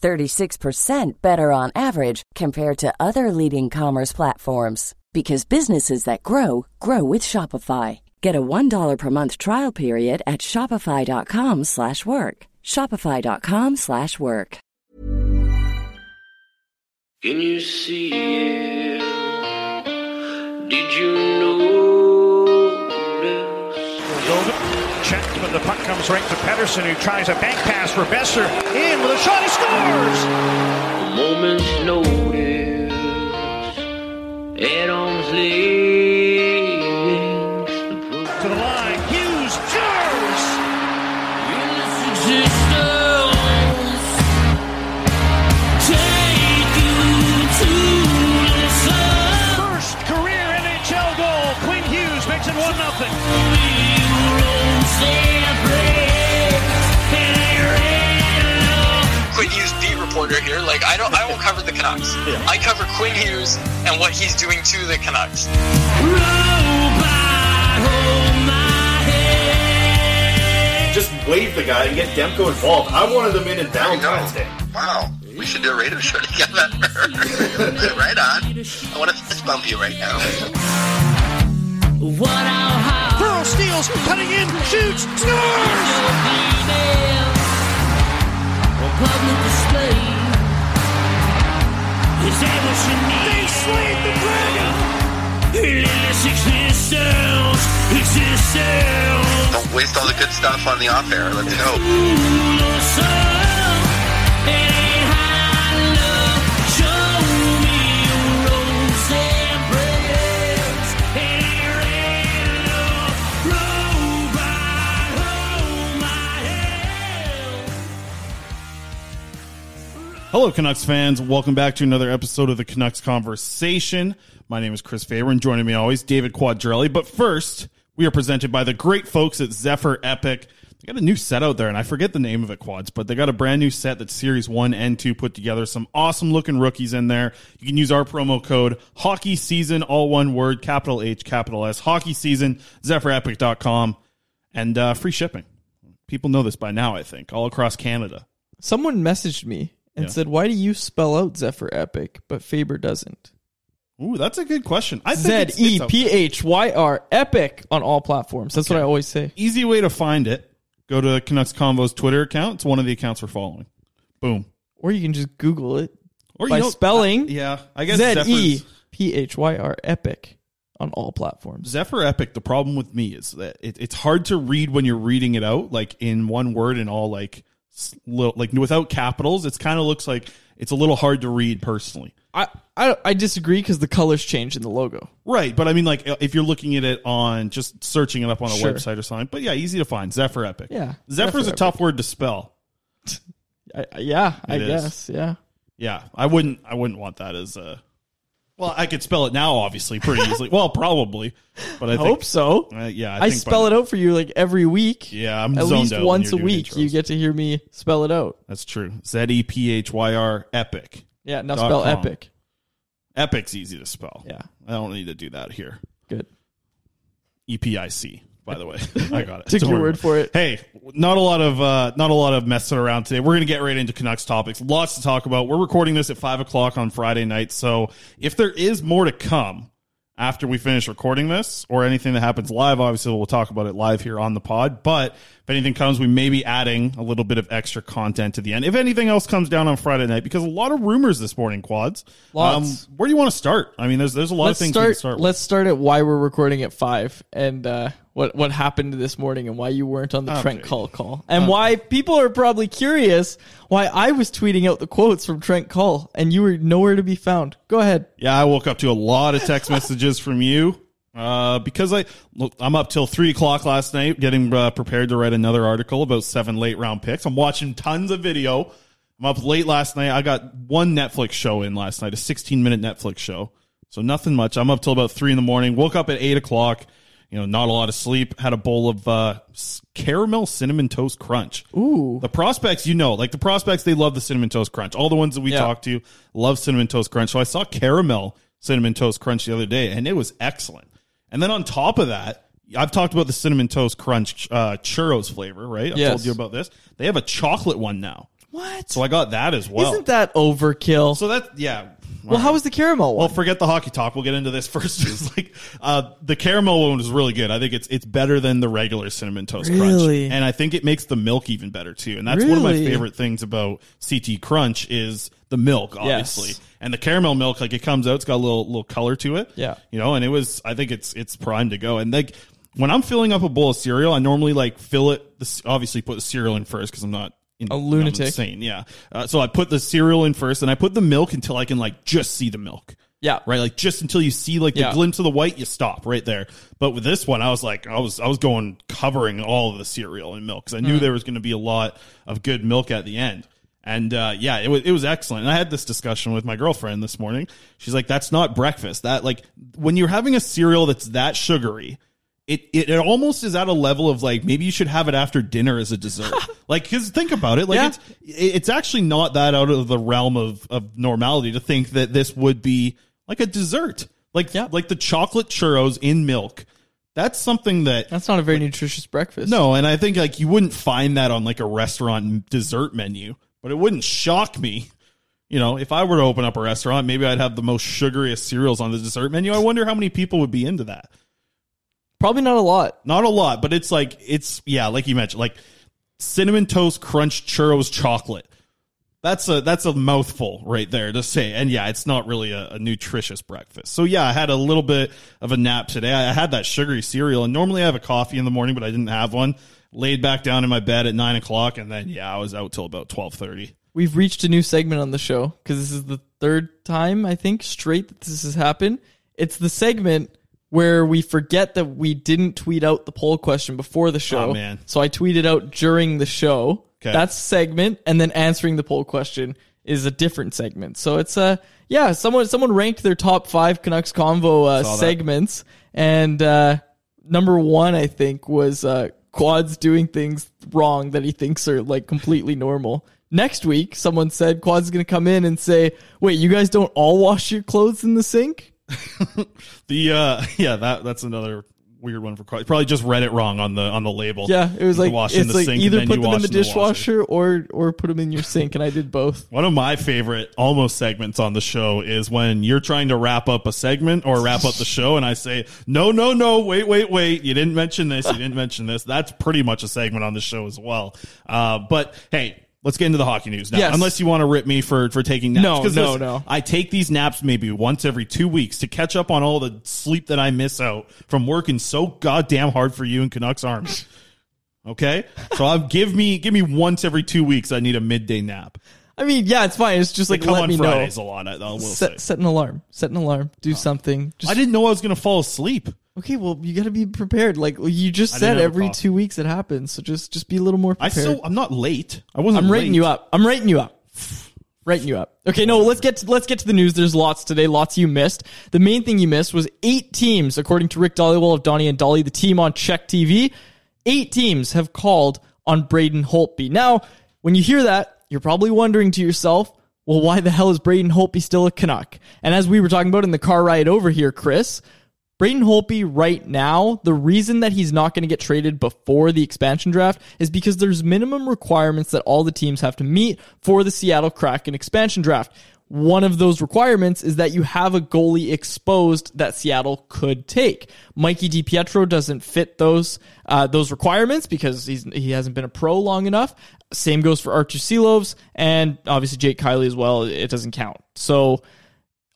36% better on average compared to other leading commerce platforms because businesses that grow grow with Shopify. Get a $1 per month trial period at shopify.com/work. shopify.com/work. Can you see it? Did you know this? Checked, but the puck comes right to Pettersson, who tries a bank pass for Boeser. In with a shot, he scores! A moment's notice at arm's reporter here. Like I don't, I won't cover the Canucks. I cover Quinn Hughes and what he's doing to the Canucks. just wave the guy and get Demko involved. I wanted them in in Valentine's Day. Wow. We should do a radio show together. right on. I want to fist bump you right now. Pearl steals, cutting in, shoots, scores! They slayed the dragon! Don't waste all the good stuff on the off air. Let's go. Hello, Canucks fans. Welcome back to another episode of the Canucks Conversation. My name is Chris Faber, and joining me always, David Quadrelli. But first, we are presented by the great folks at Zephyr Epic. They got a new set out there, and I forget the name of it, Quads, but they got a brand new set that's Series 1 and 2 put together. Some awesome looking rookies in there. You can use our promo code Hockey Season, all one word, capital H, capital S, Hockey Season, ZephyrEpic.com, and uh, free shipping. People know this by now, I think, all across Canada. Someone messaged me and Yeah. said, "Why do you spell out Zephyr Epic, but Faber doesn't?" Ooh, that's a good question. I Z E P H Y R Epic on all platforms. That's what I always say. easy way to find it go to canucks convo's twitter account it's one of the accounts we're following boom Or you can just Google it or by you know, spelling yeah i guess Z E P H Y R Epic on all platforms. zephyr epic the problem with me is that it, it's hard to read when you're reading it out like in one word and all like little, like without capitals it's kind of looks like it's a little hard to read personally. I I, I disagree because the colors change in the logo. Right, but I mean, like if you're looking at it on just searching it up on a Sure. website or something. But yeah, easy to find. Zephyr Epic. Yeah, Zephyr's Zephyr a tough word to spell. I, I- yeah, I It is. guess. Yeah. Yeah, I wouldn't. I wouldn't want that as a. Well, I could spell it now, obviously, pretty easily. well, probably, but I I think, hope so. Uh, yeah, I, I, by spell it out for you like every week. Yeah, I'm At zoned least out once a week, intros. you get to hear me spell it out. That's true. Z e p h y r epic. Yeah, now spell com. epic. Epic's easy to spell. Yeah. I don't need to do that here. Good. E P I C. By the way, I got it. Took Don't your word for it. Hey, not a lot of uh, not a lot of messing around today. We're gonna get right into Canucks topics. Lots to talk about. We're recording this at five o'clock on Friday night, so if there is more to come after we finish recording this, or anything that happens live, obviously we'll talk about it live here on the pod. But if anything comes, we may be adding a little bit of extra content to the end. If anything else comes down on Friday night, because a lot of rumors this morning, quads. Lots. Um, where do you want to start? I mean, there's there's a lot let's of things start. we can start. with. let's start at why we're recording at five and uh, what what happened this morning and why you weren't on the Okay. Trent Cull call and why people are probably curious why I was tweeting out the quotes from Trent Cull and you were nowhere to be found. Go ahead. Yeah, I woke up to a lot of text messages from you uh, because I look, I'm up till three o'clock last night getting uh, prepared to write another article about seven late round picks. I'm watching tons of video. I'm up late last night. I got one Netflix show in last night, a 16 minute Netflix show. So nothing much. I'm up till about three in the morning. Woke up at eight o'clock. You know, not a lot of sleep. Had a bowl of uh, caramel cinnamon toast crunch. Ooh. The prospects, you know, like the prospects, they love the cinnamon toast crunch. All the ones that we Yeah. talked to love cinnamon toast crunch. So I saw caramel cinnamon toast crunch the other day, and it was excellent. And then on top of that, I've talked about the cinnamon toast crunch uh, churros flavor, right? I've Yes. told you about this. They have a chocolate one now, What? so I got that as well. Isn't that overkill? so that yeah. Well, how was the caramel one? Well, forget the hockey talk. We'll get into this first. It's like uh, the caramel one is really good. I think it's it's better than the regular cinnamon toast Really? crunch, and I think it makes the milk even better too. And that's one of my Really? favorite things about CT Crunch is the milk, obviously, and the caramel milk. Like it comes out, it's got a little little color to it. Yeah. you know, and it was. I think it's it's primed to go. And like when I'm filling up a bowl of cereal, I normally like fill it. The, obviously, put the cereal in first because I'm not. In, A lunatic. Insane, yeah. Uh, so I put the cereal in first, and I put the milk until I can like just see the milk yeah. right? Like just until you see like the Yeah. glimpse of the white, you stop right there. But with this one, I was like, I was I was going covering all of the cereal and milk because I Mm. knew there was going to be a lot of good milk at the end. And uh, yeah, it was it was excellent. And I had this discussion with my girlfriend this morning. She's like, "That's not breakfast. That like when you're having a cereal that's that sugary." It, it, it almost is at a level of like maybe you should have it after dinner as a dessert like because think about it like Yeah. it's it's actually not that out of the realm of, of normality to think that this would be like a dessert like Yeah. like the chocolate churros in milk that's something that That's not a very nutritious breakfast. no and i think like you wouldn't find that on like a restaurant dessert menu but it wouldn't shock me you know if i were to open up a restaurant maybe i'd have the most sugariest cereals on the dessert menu i wonder how many people would be into that Probably not a lot. not a lot, but it's like it's yeah, like you mentioned, like cinnamon toast crunch churros chocolate. That's a that's a mouthful right there to say, and yeah, it's not really a, a nutritious breakfast. So yeah, I had a little bit of a nap today. I had that sugary cereal, and normally I have a coffee in the morning, but I didn't have one. Laid back down in my bed at nine o'clock, and then yeah, I was out till about twelve thirty. We've reached a new segment on the show because this is the third time I think straight that this has happened. It's the segment where we forget that we didn't tweet out the poll question before the show. Oh, man. So I tweeted out during the show. Okay. That's segment, and then answering the poll question is a different segment. So it's uh yeah, someone someone ranked their top five Canucks convo uh, that. segments, and uh, number one I think was uh, Quads doing things wrong that he thinks are like completely normal. Next week, someone said Quad's is going to come in and say, "Wait, you guys don't all wash your clothes in the sink?" The uh yeah, that that's another weird one for probably just read it wrong on the on the label. Yeah, it was You like wash in it's the like sink and either then put you them in the washer. dishwasher or or put them in your sink, and I did both. One of my favorite almost segments on the show is when you're trying to wrap up a segment or wrap up the show, and I say, "No, no, no, wait, wait, wait! You didn't mention this. You didn't mention this." That's pretty much a segment on the show as well. Uh, but hey. Let's get into the hockey news now. Yes. Unless you want to rip me for for taking naps. No, no, listen, no. I take these naps maybe once every two weeks to catch up on all the sleep that I miss out from working so goddamn hard for you in Canucks Army. Okay, so I'll give me give me once every two weeks. I need a midday nap. I mean, yeah, it's fine. It's just like come let on me Fridays know. a lot. I, I will set, set an alarm. Set an alarm. Do uh, something. Just, I didn't know I was going to fall asleep. Okay, well, you got to be prepared. Like you just I said, didn't have a every two weeks it happens. So just just be a little more I prepared. still. I'm not late. I wasn't. I'm rating late. you up. I'm rating you up. Rating you up. Okay, no, let's get to, let's get to the news. There's lots today. Lots you missed. The main thing you missed was eight teams, according to Rick Dhaliwal of Donnie and Dhali, the team on CHEK TV. Eight teams have called on Braden Holtby. Now, when you hear that, you're probably wondering to yourself, well, why the hell is Braden Holtby still a Canuck? And as we were talking about in the car ride over here, Chris, Braden Holtby right now, the reason that he's not going to get traded before the expansion draft is because there's minimum requirements that all the teams have to meet for the Seattle Kraken expansion draft. One of those requirements is that you have a goalie exposed that Seattle could take. Mikey DiPietro doesn't fit those uh, those requirements because he's he hasn't been a pro long enough. Same goes for Arturs Silovs and obviously Jake Kielly as well. It doesn't count. So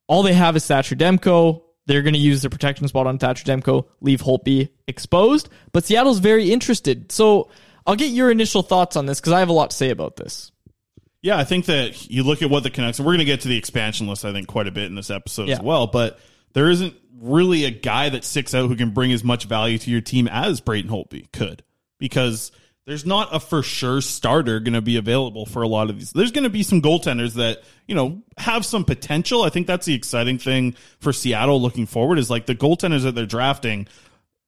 all they have is Thatcher Demko. They're going to use their protection spot on Thatcher Demko, leave Holtby exposed. But Seattle's very interested. So I'll get your initial thoughts on this because I have a lot to say about this. Yeah, I think that you look at what the Canucks, and we're going to get to the expansion list, I think, quite a bit in this episode as well. But there isn't really a guy that sticks out who can bring as much value to your team as Braden Holtby could, because there's not a for sure starter going to be available for a lot of these. There's going to be some goaltenders that you know have some potential. I think that's the exciting thing for Seattle looking forward is like the goaltenders that they're drafting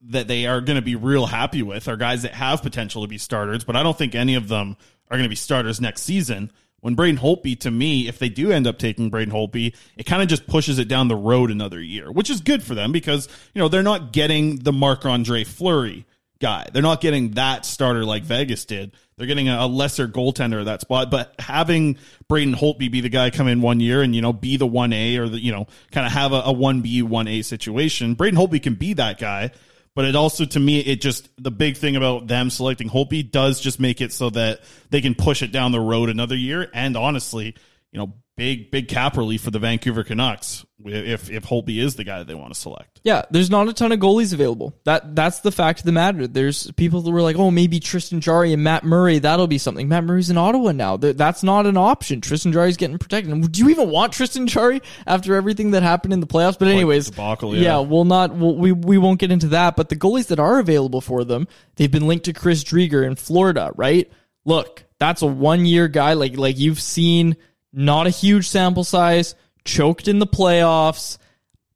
that they are going to be real happy with are guys that have potential to be starters, but I don't think any of them are going to be starters next season. When Braden Holtby, to me, if they do end up taking Braden Holtby, it kind of just pushes it down the road another year, which is good for them because, you know, they're not getting the Marc Andre Fleury guy. They're not getting that starter like Vegas did. They're getting a, lesser goaltender at that spot, but having Braden Holtby be the guy come in one year and, you know, be the 1A or the, you know, kind of have a, a 1B, 1A situation, Braden Holtby can be that guy. But it also, to me, it just, the big thing about them selecting Holtby does just make it so that they can push it down the road another year. And honestly, you know, big, big cap relief for the Vancouver Canucks if, if Holtby is the guy that they want to select. Yeah, there's not a ton of goalies available. That that's the fact of the matter. There's people that were like, oh, maybe Tristan Jarry and Matt Murray. That'll be something. Matt Murray's in Ottawa now. That's not an option. Tristan Jarry's getting protected. Do you even want Tristan Jarry after everything that happened in the playoffs? But anyways, debacle, yeah. yeah. we'll not. We'll, we we won't get into that. But the goalies that are available for them, they've been linked to Chris Driedger in Florida. Right? Look, that's a one year guy. Like like you've seen, not a huge sample size, choked in the playoffs.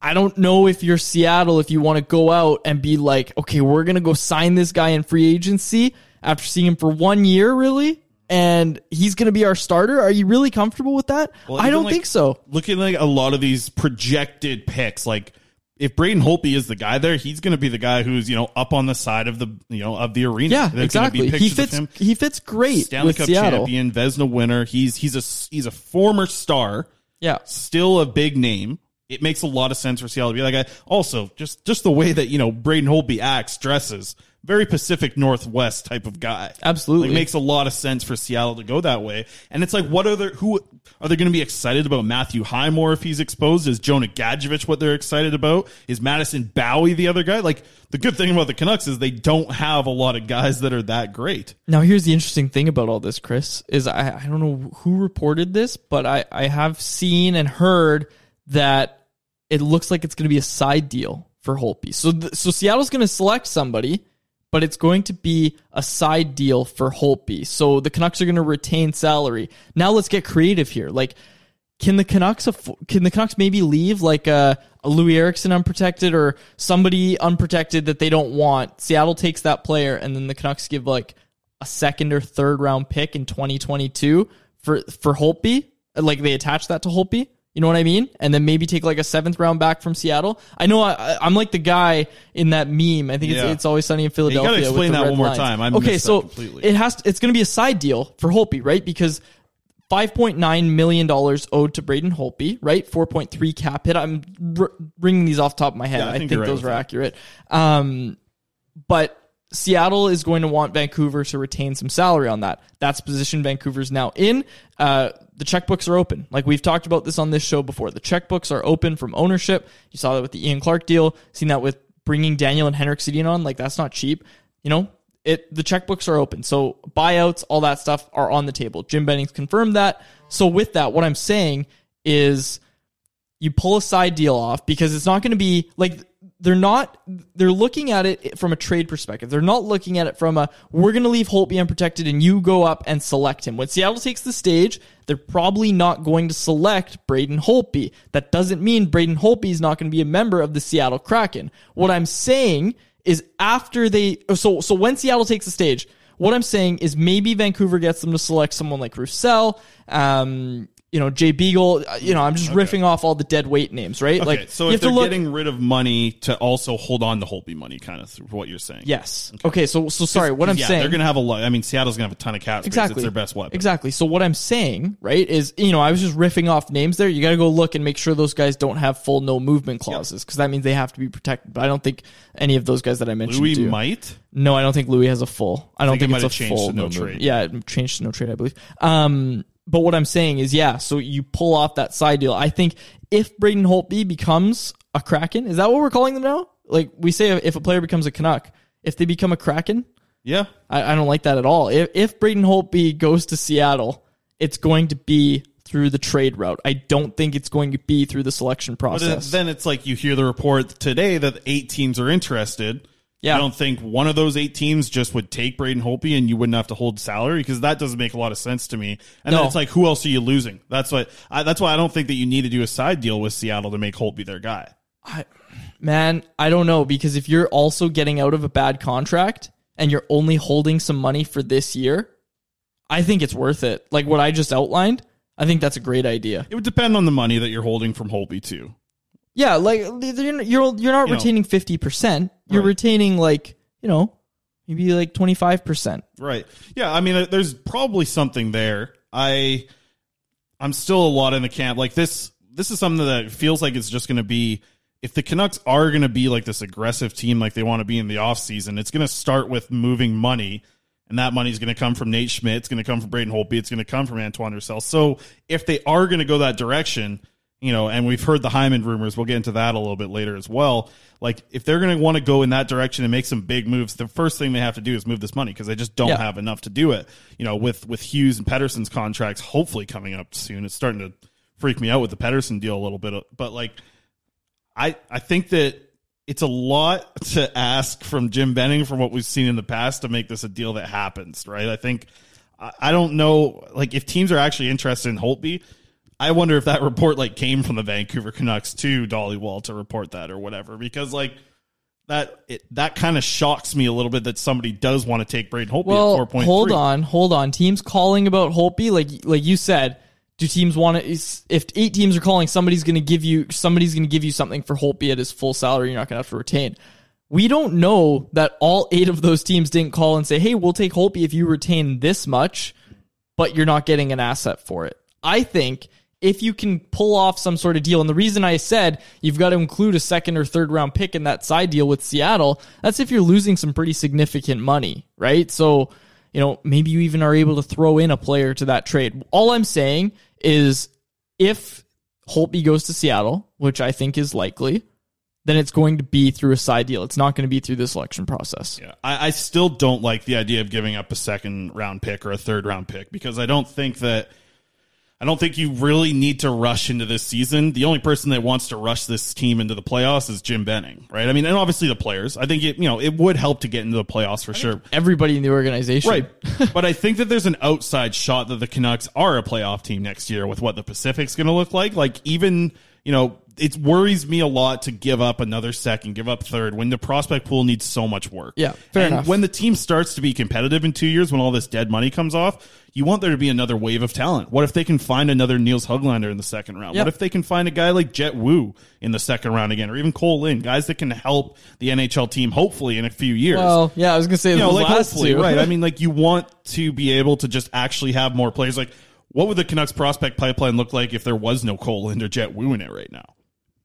I don't know if you're Seattle, if you want to go out and be like, okay, we're going to go sign this guy in free agency after seeing him for one year, really? And he's going to be our starter. Are you really comfortable with that? Well, I don't like- think so. Looking like a lot of these projected picks, like if Braden Holtby is the guy there, he's going to be the guy who's you know up on the side of the you know of the arena. Yeah, There's exactly. He fits. him. He fits great Stanley with Cup Seattle. champion, Vezina winner. He's he's a he's a former star. Yeah. still a big name. It makes a lot of sense for Seattle to be that guy. Also, just just the way that you know Braden Holtby acts, dresses, very Pacific Northwest type of guy. Absolutely. like, makes a lot of sense for Seattle to go that way. And it's like, what are they? Who are they going to be excited about? Matthew Highmore if he's exposed? Is Jonah Gadjovich what they're excited about? Is Madison Bowey the other guy? Like the good thing about the Canucks is they don't have a lot of guys that are that great. Now, here's the interesting thing about all this, Chris, is I, I don't know who reported this, but I, I have seen and heard that it looks like it's going to be a side deal for Holtby. So, th- so Seattle's going to select somebody, but it's going to be a side deal for Holtby. So the Canucks are going to retain salary. Now let's get creative here. Like, can the Canucks can the Canucks maybe leave like a, a Loui Eriksson unprotected or somebody unprotected that they don't want? Seattle takes that player, and then the Canucks give like a second or third round pick in 2022 for for Holtby. Like they attach that to Holtby. You know what I mean? And then maybe take like a seventh round back from Seattle. I know I, I'm like the guy in that meme. I think it's, Yeah. it's always sunny in Philadelphia. gotta with explain that one more lines. time. I okay, so completely. it has to, it's going to be a side deal for Holtby, right? Because $5.9 million owed to Braden Holtby, right? 4.3 cap hit. I'm r- bringing these off the top of my head. Yeah, I I, think think, you're right those with are accurate. Um, but Seattle is going to want Vancouver to retain some salary on that. That's position Vancouver's now in. Uh, the checkbooks are open. Like we've talked about this on this show before. The checkbooks are open from ownership. You saw that with the Ian Clark deal. Seen that with bringing Daniel and Henrik Sedin on. Like that's not cheap. You know, it the checkbooks are open. So buyouts, all that stuff are on the table. Jim Benning's confirmed that. So with that, what I'm saying is you pull a side deal off because it's not going to be like they're not they're looking at it from a trade perspective. They're not looking at it from a we're going to leave Holtby unprotected and you go up and select him. When Seattle takes the stage, they're probably not going to select Braden Holtby. That doesn't mean Braden Holtby is not going to be a member of the Seattle Kraken. What I'm saying is after they so so when Seattle takes the stage, what I'm saying is maybe Vancouver gets them to select someone like Roussel, um, you know, Jay Beagle. uh, You know, I'm just riffing off all the dead weight names, right? Okay, like, so if they're look. getting rid of money to also hold on to Holtby money, kind of what you're saying. yes. Okay. So so sorry. What I'm yeah, saying. they're going to have a lot. I mean, Seattle's going to have a ton of space. Exactly. It's their best weapon. Exactly. So what I'm saying, right, is you know I was just riffing off names there. You got to go look and make sure those guys don't have full no movement clauses because that means they have to be protected. But I don't think any of those guys that I mentioned Loui do. might. No, I don't think Loui has a full. I don't think think, might it's a full no trade. Yeah, it changed to no trade, I believe. Um, but what I'm saying is, yeah. So you pull off that side deal. I think if Braden Holtby becomes a Kraken, is that what we're calling them now? Like we say, if a player becomes a Canuck, if they become a Kraken, Yeah. I, I don't like that at all. If, if Braden Holtby goes to Seattle, it's going to be through the trade route. I don't think it's going to be through the selection But process. then it's like you hear the report today that eight teams are interested. Yeah. I don't think one of those eight teams just would take Braden Holtby and you wouldn't have to hold salary because that doesn't make a lot of sense to me. And No. then it's like, who else are you losing? That's what. I, that's why I don't think that you need to do a side deal with Seattle to make Holtby their guy. I, Man, I don't know because if you're also getting out of a bad contract and you're only holding some money for this year, I think it's worth it. Like what I just outlined, I think that's a great idea. It would depend on the money that you're holding from Holtby too. Yeah, like you're you're, you're not You retaining 50%. You're Right. retaining like, you know, maybe like 25%. Right. Yeah. I mean, uh, there's probably something there. I, I'm still a lot in the camp. Like this, this is something that feels like it's just going to be. If the Canucks are going to be like this aggressive team, like they want to be in the offseason, it's going to start with moving money. And that money is going to come from Nate Schmidt. It's going to come from Braden Holtby. It's going to come from Antoine Roussel. So if they are going to go that direction, you know, and we've heard the Hyman rumors. We'll get into that a little bit later as well. Like, if they're going to want to go in that direction and make some big moves, the first thing they have to do is move this money because they just don't Yeah. have enough to do it. You know, with with Hughes and Pettersson's contracts hopefully coming up soon, it's starting to freak me out with the Pettersson deal a little bit. But like, I I think that it's a lot to ask from Jim Benning from what we've seen in the past to make this a deal that happens, right? I think I I don't know like if teams are actually interested in Holtby. I wonder if that report like came from the Vancouver Canucks to Dhaliwal to report that or whatever because like that it, that kind of shocks me a little bit that somebody does want to take Braden Holtby at Well, four point hold on, hold on. Teams calling about Holtby, like like you said, do teams want to? If eight teams are calling, somebody's going to give you somebody's going to give you something for Holtby at his full salary. You're not going to have to retain. We don't know that all eight of those teams didn't call and say, "Hey, we'll take Holtby if you retain this much, but you're not getting an asset for it." I think if you can pull off some sort of deal, and the reason I said you've got to include a second or third round pick in that side deal with Seattle, that's if you're losing some pretty significant money, right? So, you know, maybe you even are able to throw in a player to that trade. All I'm saying is if Holtby goes to Seattle, which I think is likely, then it's going to be through a side deal. It's not going to be through the selection process. Yeah, I, I still don't like the idea of giving up a second round pick or a third round pick because I don't think that I don't think you really need to rush into this season. The only person that wants to rush this team into the playoffs is Jim Benning, right? I mean, and obviously the players. I think it, you know, it would help to get into the playoffs for sure. Everybody in the organization. Right. but I think that there's an outside shot that the Canucks are a playoff team next year with what the Pacific's going to look like. Like even, you know, it worries me a lot to give up another second, give up third when the prospect pool needs so much work. Yeah, fair and enough. When the team starts to be competitive in two years, when all this dead money comes off, you want there to be another wave of talent. What if they can find another Nils Höglander in the second round? Yep. What if they can find a guy like Jett Woo in the second round again, or even Cole Lind, guys that can help the NHL team hopefully in a few years? Well, yeah, I was going to say you know, like last hopefully, two. right? I mean, like you want to be able to just actually have more players. Like, what would the Canucks prospect pipeline look like if there was no Cole Lind or Jett Woo in it right now?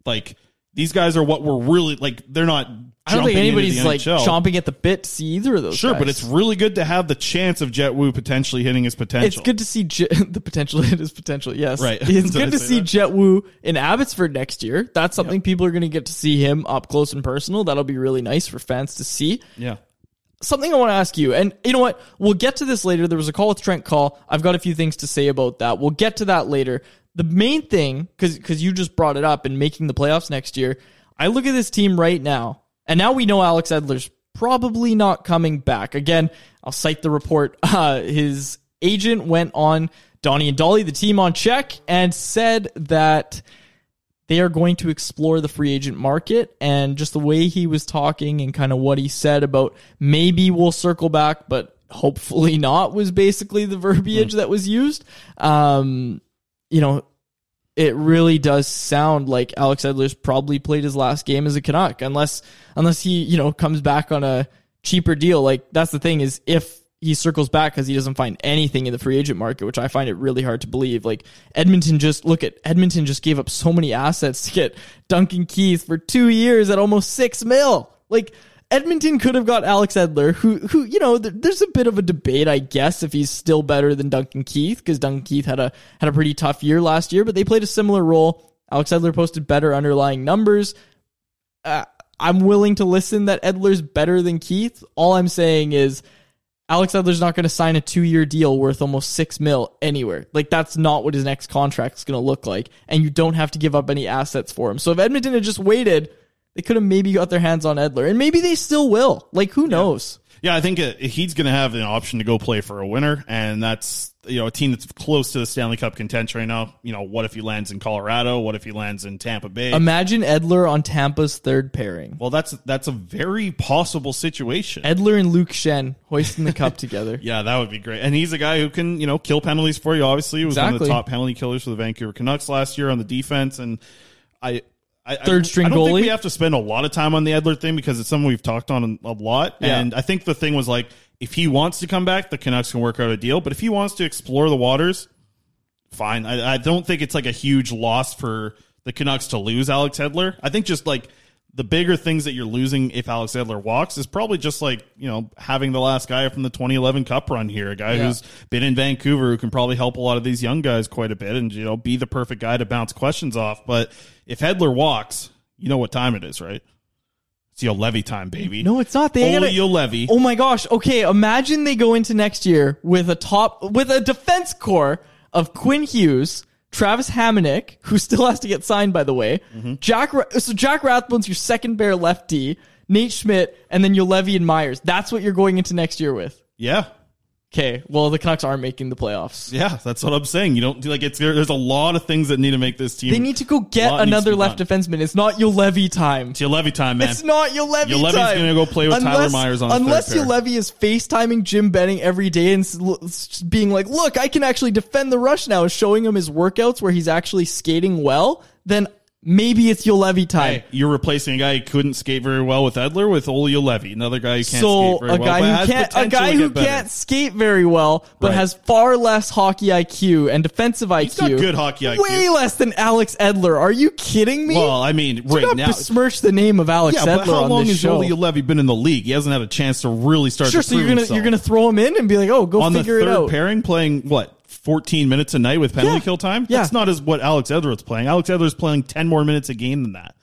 Like these guys are what we're really like. They're not. I don't think anybody's like NHL. chomping at the bit to see either of those. Sure, but it's really good to have the chance of Jett Woo potentially hitting his potential. It's good to see Jet, the potential hit his potential. Yes, Right. It's Did I good to see that? Jett Woo in Abbotsford next year. That's something people are going to get to see him up close and personal. That'll be really nice for fans to see. Yeah. something I want to ask you, and you know what? We'll get to this later. There was a call with Trent Cull. I've got a few things to say about that. We'll get to that later. The main thing, because because you just brought it up and making the playoffs next year, I look at this team right now, and now we know Alex Edler's probably not coming back. Again, I'll cite the report. Uh, his agent went on Donnie and Dhali, the team on check, and said that they are going to explore the free agent market and just the way he was talking and kind of what he said about maybe we'll circle back, but hopefully not was basically the verbiage that was used. Um, you know, it really does sound like Alex Edler's probably played his last game as a Canuck, unless unless he you know comes back on a cheaper deal. Like that's the thing is if he circles back because he doesn't find anything in the free agent market, which I find it really hard to believe. Like Edmonton just look at Edmonton just gave up so many assets to get Duncan Keith for two years at almost six mil. Like Edmonton could have got Alex Edler, who who you know th- there's a bit of a debate, I guess, if he's still better than Duncan Keith because Duncan Keith had a had a pretty tough year last year, but they played a similar role. Alex Edler posted better underlying numbers. Uh, I'm willing to listen that Edler's better than Keith. All I'm saying is Alex Edler's not going to sign a two year deal worth almost six mil anywhere. Like that's not what his next contract is going to look like. And you don't have to give up any assets for him. So if Edmonton had just waited, they could have maybe got their hands on Edler and maybe they still will. Like who knows? Yeah, I think uh, he's going to have an option to go play for a winner, and that's you know a team that's close to the Stanley Cup contention right now. You know, what if he lands in Colorado? What if he lands in Tampa Bay? Imagine Edler on Tampa's third pairing. well, that's that's a very possible situation. Edler and Luke Schenn hoisting the cup together. Yeah, that would be great. And he's a guy who can, you know, kill penalties for you. Obviously, he was one of the top penalty killers for the Vancouver Canucks last year on the defense. And I, I Third string I don't think goalie? we have to spend a lot of time on the Edler thing because it's something we've talked on a lot. Yeah. And I think the thing was like, if he wants to come back, the Canucks can work out a deal. But if he wants to explore the waters, fine. I, I don't think it's like a huge loss for the Canucks to lose Alex Edler. I think just like the bigger things that you're losing if Alex Edler walks is probably just like, you know, having the last guy from the 2011 Cup run here, a guy Yeah. who's been in Vancouver who can probably help a lot of these young guys quite a bit and, you know, be the perfect guy to bounce questions off. But if Edler walks, you know what time it is, right? It's Juolevi time, baby. No, it's not. They Only gotta- Juolevi. Oh my gosh. Okay, imagine they go into next year with a top with a defense core of Quinn Hughes, Travis Hamonic, who still has to get signed by the way. Mm-hmm. Jack so Jack Rathbone's your second pair lefty, Nate Schmidt, and then Levy and Myers. That's what you're going into next year with. Yeah. Okay, well the Canucks aren't making the playoffs. Yeah, that's what I'm saying. You don't do like it's there, there's a lot of things that need to make this team. They need to go get lot needs to another left done. defenseman. It's not Juolevi time. It's your Levy time, man. It's not Juolevi Juolevi's time. gonna go play with Tyler Myers on Unless. Juolevi is FaceTiming Jim Benning every day and s- l- s- being like, "Look, I can actually defend the rush now," showing him his workouts where he's actually skating well. Then maybe it's Juolevi time. Hey, you're replacing a guy who couldn't skate very well with Edler with Olli Juolevi, another guy who can't so skate very a well. guy but who has can't a guy who better. can't skate very well but Right. has far less hockey IQ and defensive IQ. He's got good hockey IQ. Way less than Alex Edler. Are you kidding me? Well, I mean, Do right not now. besmirch the name of Alex yeah, Edler but how on long has show. Olli Juolevi been in the league? He hasn't had a chance to really start. Sure, to so you're gonna himself. you're gonna throw him in and be like, oh, go on the figure it out. pairing, playing what 14 minutes a night with penalty Yeah. kill time. Yeah. That's not as what Alex Edler's playing. Alex Edler's playing 10 more minutes a game than that.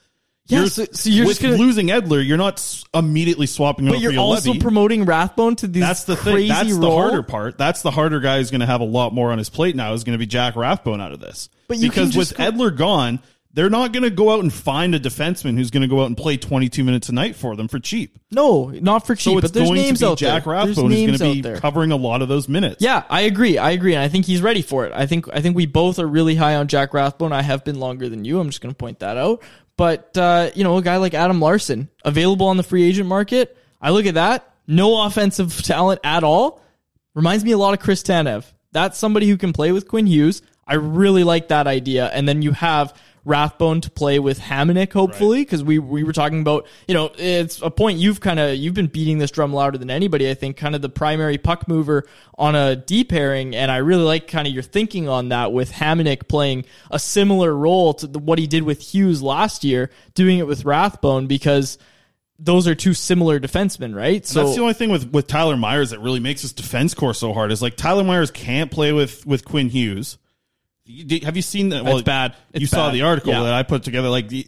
Yeah, You're- so- so you're with gonna- losing Edler, you're not immediately swapping But you're also Levy. promoting Rathbone to these That's the thing. That's the harder part. That's the harder guy who's going to have a lot more on his plate now. Is going to be Jack Rathbone out of this. But because with go- Edler gone, they're not going to go out and find a defenseman who's going to go out and play 22 minutes a night for them for cheap. No, not for cheap. so it's but there's going names to be out Jack there. There's Rathbone who's names going to be covering a lot of those minutes. Yeah, I agree. I agree, and I think he's ready for it. I think I think we both are really high on Jack Rathbone. I have been longer than you. I'm just going to point that out. But uh, you know, a guy like Adam Larsson available on the free agent market. I look at that. No offensive talent at all. Reminds me a lot of Chris Tanev. That's somebody who can play with Quinn Hughes. I really like that idea. And then you have Rathbone to play with Hamonic, hopefully, because we we were talking about, you know, it's a point you've kind of you've been beating this drum louder than anybody. I think kind of the primary puck mover on a D pairing, and I really like kind of your thinking on that with Hamonic playing a similar role to the, what he did with Hughes last year, doing it with Rathbone because those are two similar defensemen, right? So that's the only thing with with Tyler Myers that really makes his defense core so hard is like Tyler Myers can't play with with Quinn Hughes. You- Have you seen that? Well, It's bad. It's you saw the article Yeah. that I put together. Like the,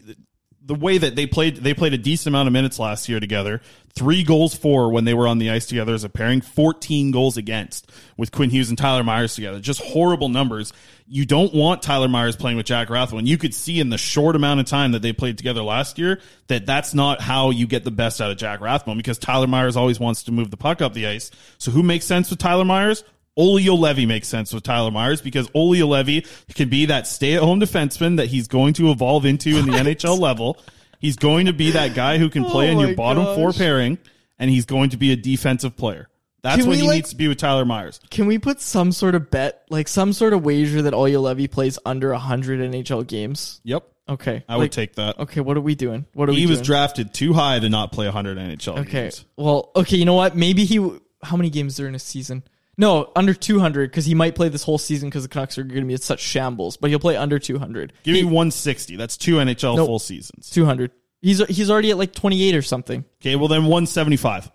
the way that they played they played a decent amount of minutes last year together. Three goals for when they were on the ice together as a pairing, 14 goals against with Quinn Hughes and Tyler Myers together. Just horrible numbers. You don't want Tyler Myers playing with Jack Rathbone. You could see in the short amount of time that they played together last year that that's not how you get the best out of Jack Rathbone because Tyler Myers always wants to move the puck up the ice. So who makes sense with Tyler Myers? Olli Juolevi makes sense with Tyler Myers because Olli Juolevi can be that stay at home defenseman that he's going to evolve into in the NHL level. He's going to be that guy who can oh play Oh in your bottom gosh. four pairing, and he's going to be a defensive player. That's Can what he like- needs to be with Tyler Myers. Can we put some sort of bet, like some sort of wager that Olli Juolevi plays under 100 NHL games? Yep. Okay. I would take that. Okay, what are we doing? What are we He was drafted too high to not play 100 NHL Okay. games. Well, okay, you know what? Maybe he. How many games are in a season? No, under 200 because he might play this whole season because the Canucks are going to be at such shambles. But he'll play under 200. Give me 160. That's two NHL Nope. full seasons. 200. He's he's already at like 28 or something. Okay, well then 175.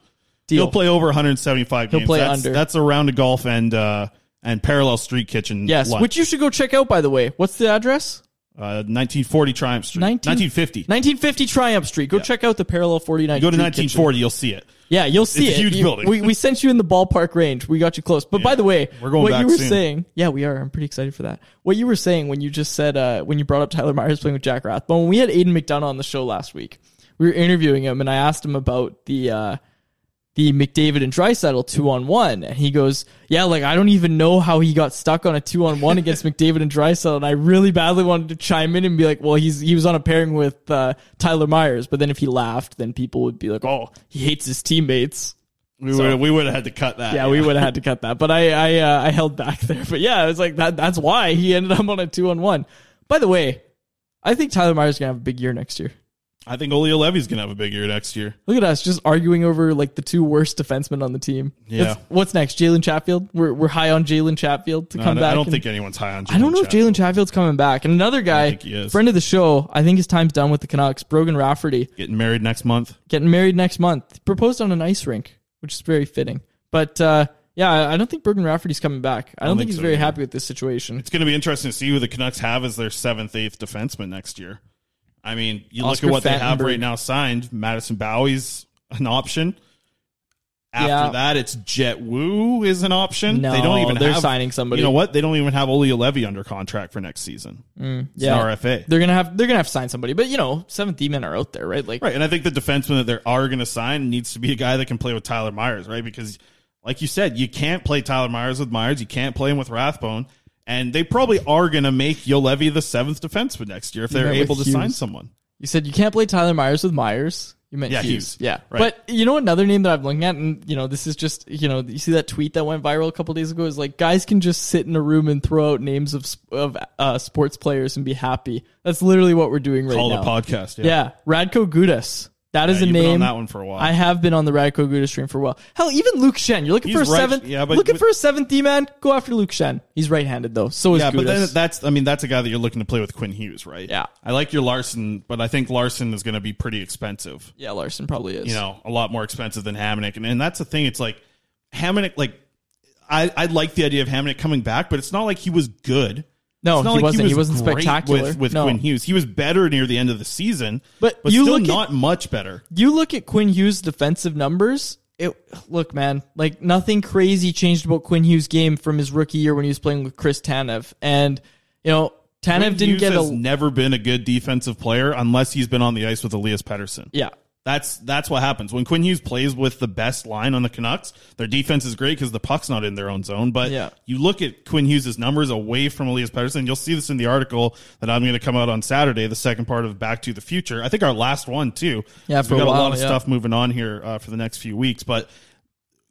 Deal. He'll play over 175 He'll games. play that's, under. That's a round of golf and uh, and parallel street kitchen. Yes, lunch. which you should go check out. By the way, what's the address? uh, 1940 Triumph Street. 19 1950. 1950 Triumph Street. Go check out the parallel 49. You go to Street 1940, you'll see it. Yeah, you'll see It's it. a huge You- building. We, we sent you in the ballpark range. We got you close. But by the way, We're going what you were soon. saying, yeah, we are. I'm pretty excited for that. What you were saying when you just said uh, when you brought up Tyler Myers playing with Jack Rathbone, when we had Aidan McDonough on the show last week, we were interviewing him, and I asked him about the uh, the McDavid and Draisaitl two on one, and he goes, "Yeah, like I don't even know how he got stuck on a two on one against McDavid and Draisaitl." And I really badly wanted to chime in and be like, "Well, he's he was on a pairing with uh, Tyler Myers," but then if he laughed, then people would be like, "Oh, he hates his teammates." We So- would we would have had to cut that. yeah, we would have had to cut that, but I I uh, I held back there. But yeah, it was like that. That's why he ended up on a two on one. By the way, I think Tyler Myers is gonna have a big year next year. I think Olli Juolevi's gonna have a big year next year. Look at us just arguing over like the two worst defensemen on the team. Yeah. It's- what's next? Jalen Chatfield. We're we're high on Jalen Chatfield to No, come I back. I don't and- think anyone's high on. I don't know if Jalen Chatfield's coming back. And another guy, think he is. friend of the show, I think his time's done with the Canucks. Brogan Rafferty getting married next month. getting married next month. Proposed on an ice rink, which is very fitting. But uh, yeah, I I don't think Brogan Rafferty's coming back. I don't, think, think he's so very either. happy with this situation. It's going to be interesting to see who the Canucks have as their seventh, eighth defenseman next year. I mean, you Oscar look at what they have right now signed. Madison Bowey's an option. After Yeah. that, it's Jett Woo is an option. No, they don't even they're have, signing somebody. You know what? They don't even have Olli Juolevi under contract for next season. Mm, It's an RFA. They're gonna have they're gonna have to sign somebody. But you know, seventh D men are out there, right? Like Right, and I think the defenseman that they are going to sign needs to be a guy that can play with Tyler Myers, right? Because, like you said, you can't play Tyler Myers with Myers, you can't play him with Rathbone, and they probably are going to make Juolevi the seventh defenseman next year if they're able to sign someone. You said you can't play Tyler Myers with Myers. You meant Yeah, Hughes. Hughes. Yeah. Right. But you know another name that I'm looking at, and you know, this is just you know, you see that tweet that went viral a couple days ago is like guys can just sit in a room and throw out names of of uh, sports players and be happy. That's literally what we're doing right Call now. Call the podcast. Yeah. Yeah. Radko Gudas. That is Yeah, a name. on that one for a while. I have been on the Radko Gudas stream for a while. Hell, even Luke Schenn. You're looking He's for a right- seventh. yeah, but looking for a seventh D man. Go after Luke Schenn. He's right-handed though. So is yeah, but then that's I mean that's a guy that you're looking to play with Quinn Hughes, right? Yeah. I like your Larsson, but I think Larsson is going to be pretty expensive. yeah, Larsson probably is. you know, a lot more expensive than Hamonic. And, and that's the thing. It's like Hamonic, like, I, I like the idea of Hamonic coming back, but it's not like he was good. No, not he like wasn't. He wasn't spectacular. with, with No. Quinn Hughes. He was better near the end of the season, But but you still look at- not much better. you look at Quinn Hughes' defensive numbers. It look, man, like nothing crazy changed about Quinn Hughes' game from his rookie year when he was playing with Chris Tanev, and you know Tanev Quinn didn't Hughes get has a never been a good defensive player unless he's been on the ice with Elias Pettersson. yeah. That's that's what happens when Quinn Hughes plays with the best line on the Canucks. Their defense is great because the puck's not in their own zone. But Yeah. you look at Quinn Hughes' numbers away from Elias Pettersson. You'll see this in the article that I'm going to come out on Saturday, the second part of Back to the Future. I think our last one too. Yeah, we a got a while, lot of yeah. stuff moving on here uh, for the next few weeks. But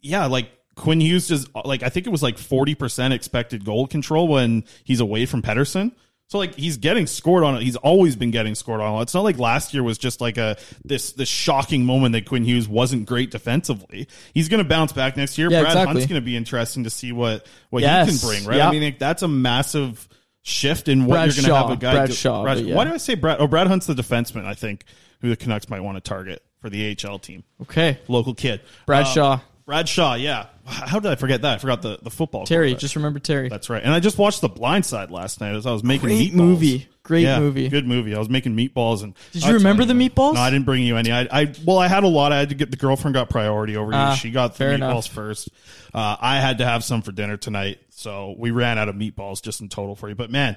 yeah, like Quinn Hughes does like I think it was like 40% expected goal control when he's away from Pettersson. So like he's getting scored on it. He's always been getting scored on. It's not like last year was just like a this this shocking moment that Quinn Hughes wasn't great defensively. He's going to bounce back next year. Yeah, Brad exactly. Hunt's going to be interesting to see what what Yes. he can bring. Right? Yeah. I mean like, that's a massive shift in what Brad you're going to have a guy. Brad do- Shaw, Brad- yeah. Why do I say Brad? Oh, Brad Hunt's the defenseman. I think who the Canucks might want to target for the AHL team. Okay, Local kid. Brad Uh, Shaw. Bradshaw, yeah. How did I forget that? I forgot the, the football. Terry, quarterback. just remember Terry. That's right. And I just watched The Blind Side last night as I was making Great meatballs. movie. Great Yeah, movie. Good movie. I was making meatballs and Did you I'll remember tell the you. meatballs? No, I didn't bring you any. I, I well, I had a lot. I had to get the girlfriend got priority over you. Ah, she got the fair meatballs enough. first. Uh, I had to have some for dinner tonight, so we ran out of meatballs just in total for you. But man,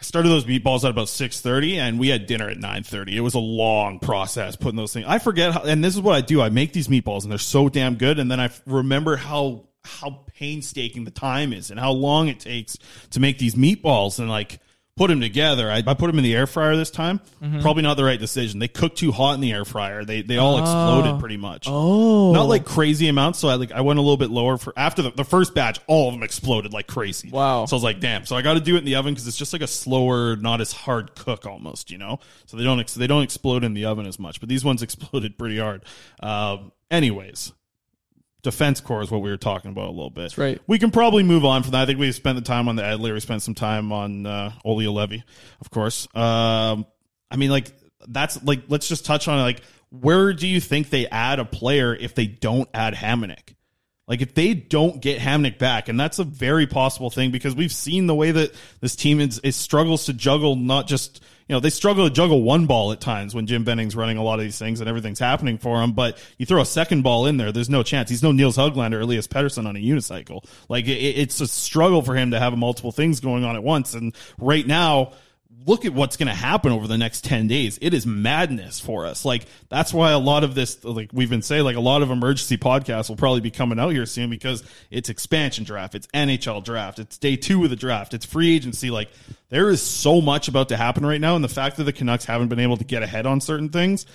I started those meatballs at about six thirty, and we had dinner at nine thirty. It was a long process putting those things. I forget, how, and this is what I do. I make these meatballs, and they're so damn good, and then I f- remember how how painstaking the time is and how long it takes to make these meatballs, and like put them together. I, I put them in the air fryer this time. Mhm. Probably not the right decision. They cooked too hot in the air fryer. They they all Oh. exploded pretty much. Oh. not like crazy amounts. So I like I went a little bit lower for after the, the first batch. All of them exploded like crazy. Wow. So I was like, damn. So I got to do it in the oven because it's just like a slower, not as hard cook almost. You know, so they don't ex- they don't explode in the oven as much. But these ones exploded pretty hard. Um, anyways. Defense core is what we were talking about a little bit. That's right. We can probably move on from that. I think we spent the time on the Edler. We spent some time on uh, Olli Juolevi, of course. Um, I mean, like that's like let's just touch on it like where do you think they add a player if they don't add Hamonic? Like if they don't get Hamonic back, and that's a very possible thing because we've seen the way that this team is, is struggles to juggle not just you know they struggle to juggle one ball at times when Jim Benning's running a lot of these things and everything's happening for him. But you throw a second ball in there, there's no chance. He's no Nils Höglander or Elias Pettersson on a unicycle. Like it, it's a struggle for him to have multiple things going on at once. And right now look at what's going to happen over the next 10 days. It is madness for us. Like, that's why a lot of this, like we've been saying, like a lot of emergency podcasts will probably be coming out here soon because it's expansion draft, it's NHL draft, it's day two of the draft, it's free agency. Like, there is so much about to happen right now. And the fact that the Canucks haven't been able to get ahead on certain things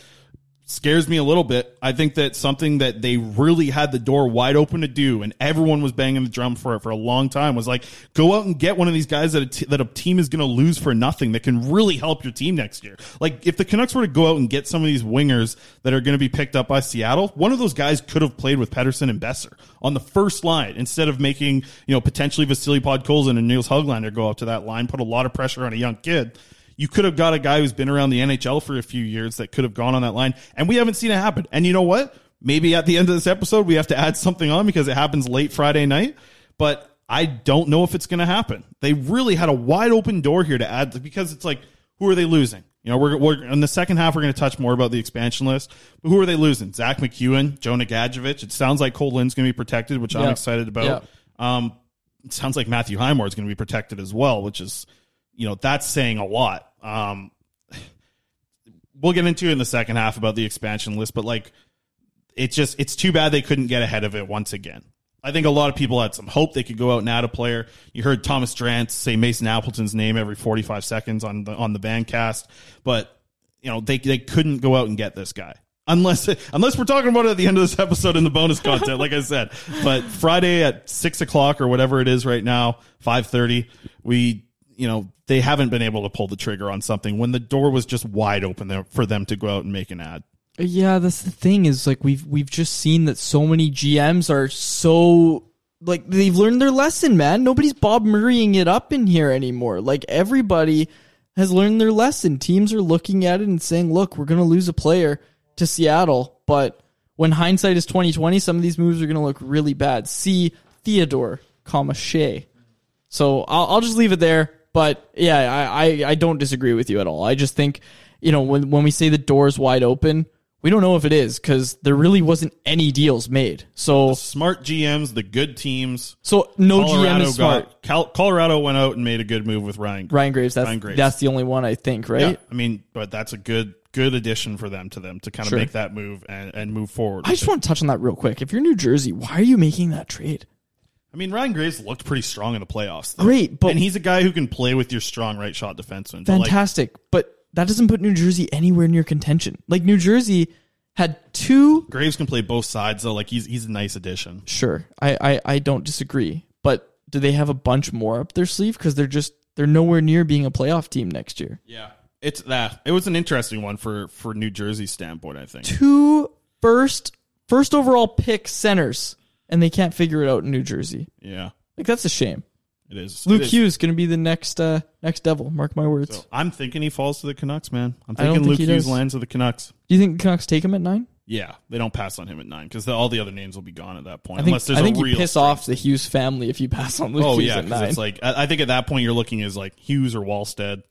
scares me a little bit. I think that something that they really had the door wide open to do, and everyone was banging the drum for it for a long time, was like go out and get one of these guys that a t- that a team is going to lose for nothing that can really help your team next year. Like if the Canucks were to go out and get some of these wingers that are going to be picked up by Seattle, one of those guys could have played with Pettersson and Boeser on the first line instead of making you know potentially Vasily Podkolzin and Nils Höglander go up to that line, put a lot of pressure on a young kid you could have got a guy who's been around the NHL for a few years that could have gone on that line, and we haven't seen it happen. And you know what? Maybe at the end of this episode, we have to add something on because it happens late Friday night, but I don't know if it's going to happen. They really had a wide open door here to add because it's like, who are they losing? You know, we're, we're in the second half. We're going to touch more about the expansion list, but who are they losing? Zack MacEwen, Jonah Gadjovich. It sounds like Cole Lind's going to be protected, which I'm excited about. Um, it sounds like Matthew Highmore is going to be protected as well, which is, you know, that's saying a lot. Um, we'll get into it in the second half about the expansion list, but like, it's just it's too bad they couldn't get ahead of it once again. I think a lot of people had some hope they could go out and add a player. You heard Thomas Drance say Mason Appleton's name every 45 seconds on the on the bandcast, but you know they they couldn't go out and get this guy unless unless we're talking about it at the end of this episode in the bonus content, like I said. But Friday at six o'clock or whatever it is right now, five thirty, we you know they haven't been able to pull the trigger on something when the door was just wide open there for them to go out and make an ad. Yeah, that's the thing is like we've we've just seen that so many GMs are so like they've learned their lesson, man. Nobody's Bob Murraying it up in here anymore. Like everybody has learned their lesson. Teams are looking at it and saying, "Look, we're going to lose a player to Seattle." But when hindsight is twenty twenty, some of these moves are going to look really bad. See Theodore, comma Shea. So I'll, I'll just leave it there. But yeah, I, I, I don't disagree with you at all. I just think, you know, when, when we say the door's wide open, we don't know if it is because there really wasn't any deals made. So smart GMs, the good teams. So no GM is smart. Got, Cal- Colorado went out and made a good move with Ryan. Ryan Graves. That's Ryan Graves. that's the only one I think, right? Yeah, I mean, but that's a good good addition for them to them to kind of Sure. make that move and, and move forward. I just want to touch on that real quick. If you're New Jersey, why are you making that trade? I mean, Ryan Graves looked pretty strong in the playoffs. though. Great, but- and he's a guy who can play with your strong right shot defenseman. But, like, Fantastic, but that doesn't put New Jersey anywhere near contention. Like New Jersey had two Graves can play both sides though. Like he's he's a nice addition. Sure, I, I, I don't disagree. But do they have a bunch more up their sleeve? Because they're just they're nowhere near being a playoff team next year. Yeah, it's that. It was an interesting one for for New Jersey standpoint. I think. Two first first overall pick centers, and they can't figure it out in New Jersey. Yeah, Like that's a shame. it is. Luke It is. Hughes going to be the next uh, next Devil. Mark my words. So I'm thinking he falls to the Canucks, man. I'm thinking think Luke Hughes does. lands to the Canucks. Do you think the Canucks take him at nine? Yeah, they don't pass on him at nine because all the other names will be gone at that point. I think, unless there's I think a you real piss strength. off the Hughes family if you pass on Luke Oh Hughes yeah, at nine. it's like I, I think at that point you're looking as like Hughes or Wallstedt.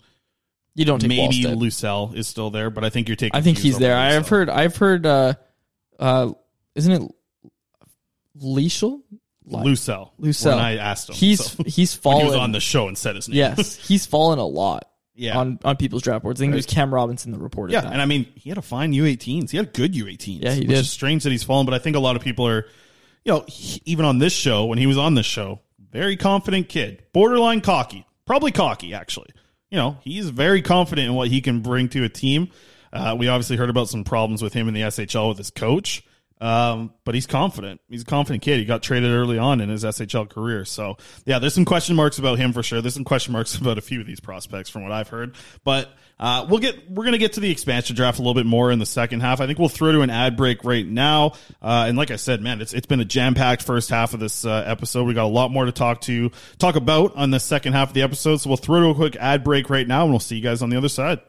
you don't take Maybe Wallstedt. Lysell is still there, but I think you're taking. I think Hughes he's there. I've heard. I've heard. Uh, uh, isn't it Leishel? Lucel. Lucelle. When I asked him, He's so- he's fallen he was on the show and said his name. Yes, he's fallen a lot. Yeah. on on people's draft boards. I think it was Cam Robinson that reported. Yeah, that. and I mean, he had a fine U18s. He had good U18s. Yeah, he which did. is strange that he's fallen, but I think a lot of people are, you know, he- even on this show when he was on this show, very confident kid, borderline cocky, probably cocky actually. You know, he's very confident in what he can bring to a team. Uh, we obviously heard about some problems with him in the SHL with his coach. Um, but he's confident. He's a confident kid. He got traded early on in his SHL career. So yeah, there's some question marks about him for sure. There's some question marks about a few of these prospects from what I've heard. But uh, we'll get we're gonna get to the expansion draft a little bit more in the second half. I think we'll throw to an ad break right now. Uh, and like I said, man, it's it's been a jam packed first half of this uh, episode. We got a lot more to talk to talk about on the second half of the episode. So we'll throw to a quick ad break right now, and we'll see you guys on the other side.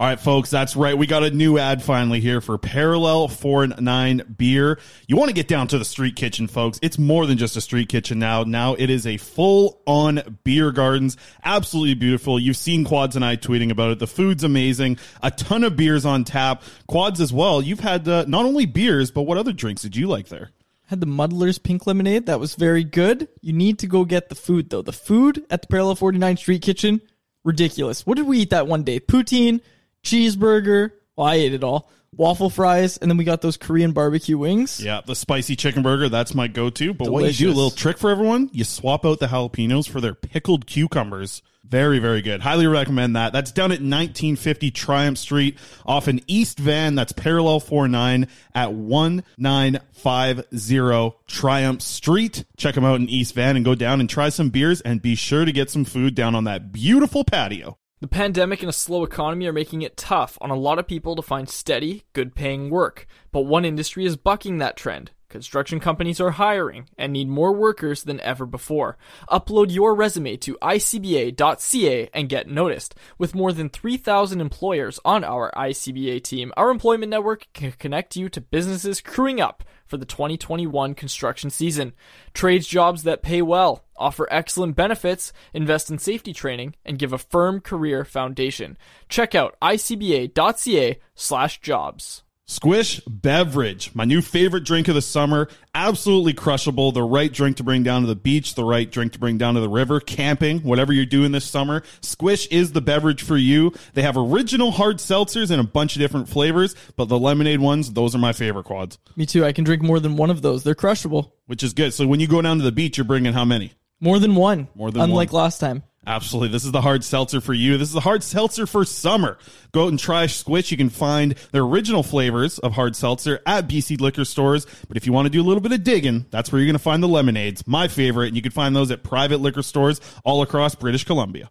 All right, folks, that's right. We got a new ad finally here for Parallel 49 Beer. You want to get down to the street kitchen, folks. It's more than just a street kitchen now. Now it is a full on beer gardens. Absolutely beautiful. You've seen Quads and I tweeting about it. The food's amazing. A ton of beers on tap. Quads as well. You've had uh, not only beers, but what other drinks did you like there? had the Muddler's pink lemonade. That was very good. You need to go get the food though. The food at the Parallel 49 Street Kitchen, ridiculous. What did we eat that one day? Poutine, cheeseburger. Well, I ate it all. Waffle fries, and then we got those Korean barbecue wings. Yeah, the spicy chicken burger, that's my go to. But what you do, a Delicious. little trick for everyone, you swap out the jalapenos for their pickled cucumbers. Very, very good. Highly recommend that. That's down at 1950 Triumph Street off an East Van. That's parallel 49 at 1950 Triumph Street. Check them out in East Van and go down and try some beers and be sure to get some food down on that beautiful patio. The pandemic and a slow economy are making it tough on a lot of people to find steady, good paying work. But one industry is bucking that trend. Construction companies are hiring and need more workers than ever before. Upload your resume to icba.ca and get noticed. With more than 3,000 employers on our ICBA team, our employment network can connect you to businesses crewing up for the 2021 construction season. Trades jobs that pay well, offer excellent benefits, invest in safety training, and give a firm career foundation. Check out icba.ca slash jobs. Squish Beverage, my new favorite drink of the summer. Absolutely crushable. The right drink to bring down to the beach, the right drink to bring down to the river, camping, whatever you're doing this summer. Squish is the beverage for you. They have original hard seltzers in a bunch of different flavors, but the lemonade ones, those are my favorite quads, Me too. I can drink more than one of those. They're crushable. which is good. So when you go down to the beach, you're bringing how many? More than one. More than Unlike one. last time. Absolutely. This is the hard seltzer for you. This is the hard seltzer for summer. Go out and try Squish. You can find their original flavors of hard seltzer at BC liquor stores. But if you want to do a little bit of digging, that's where you're going to find the lemonades, my favorite. And you can find those at private liquor stores all across British Columbia.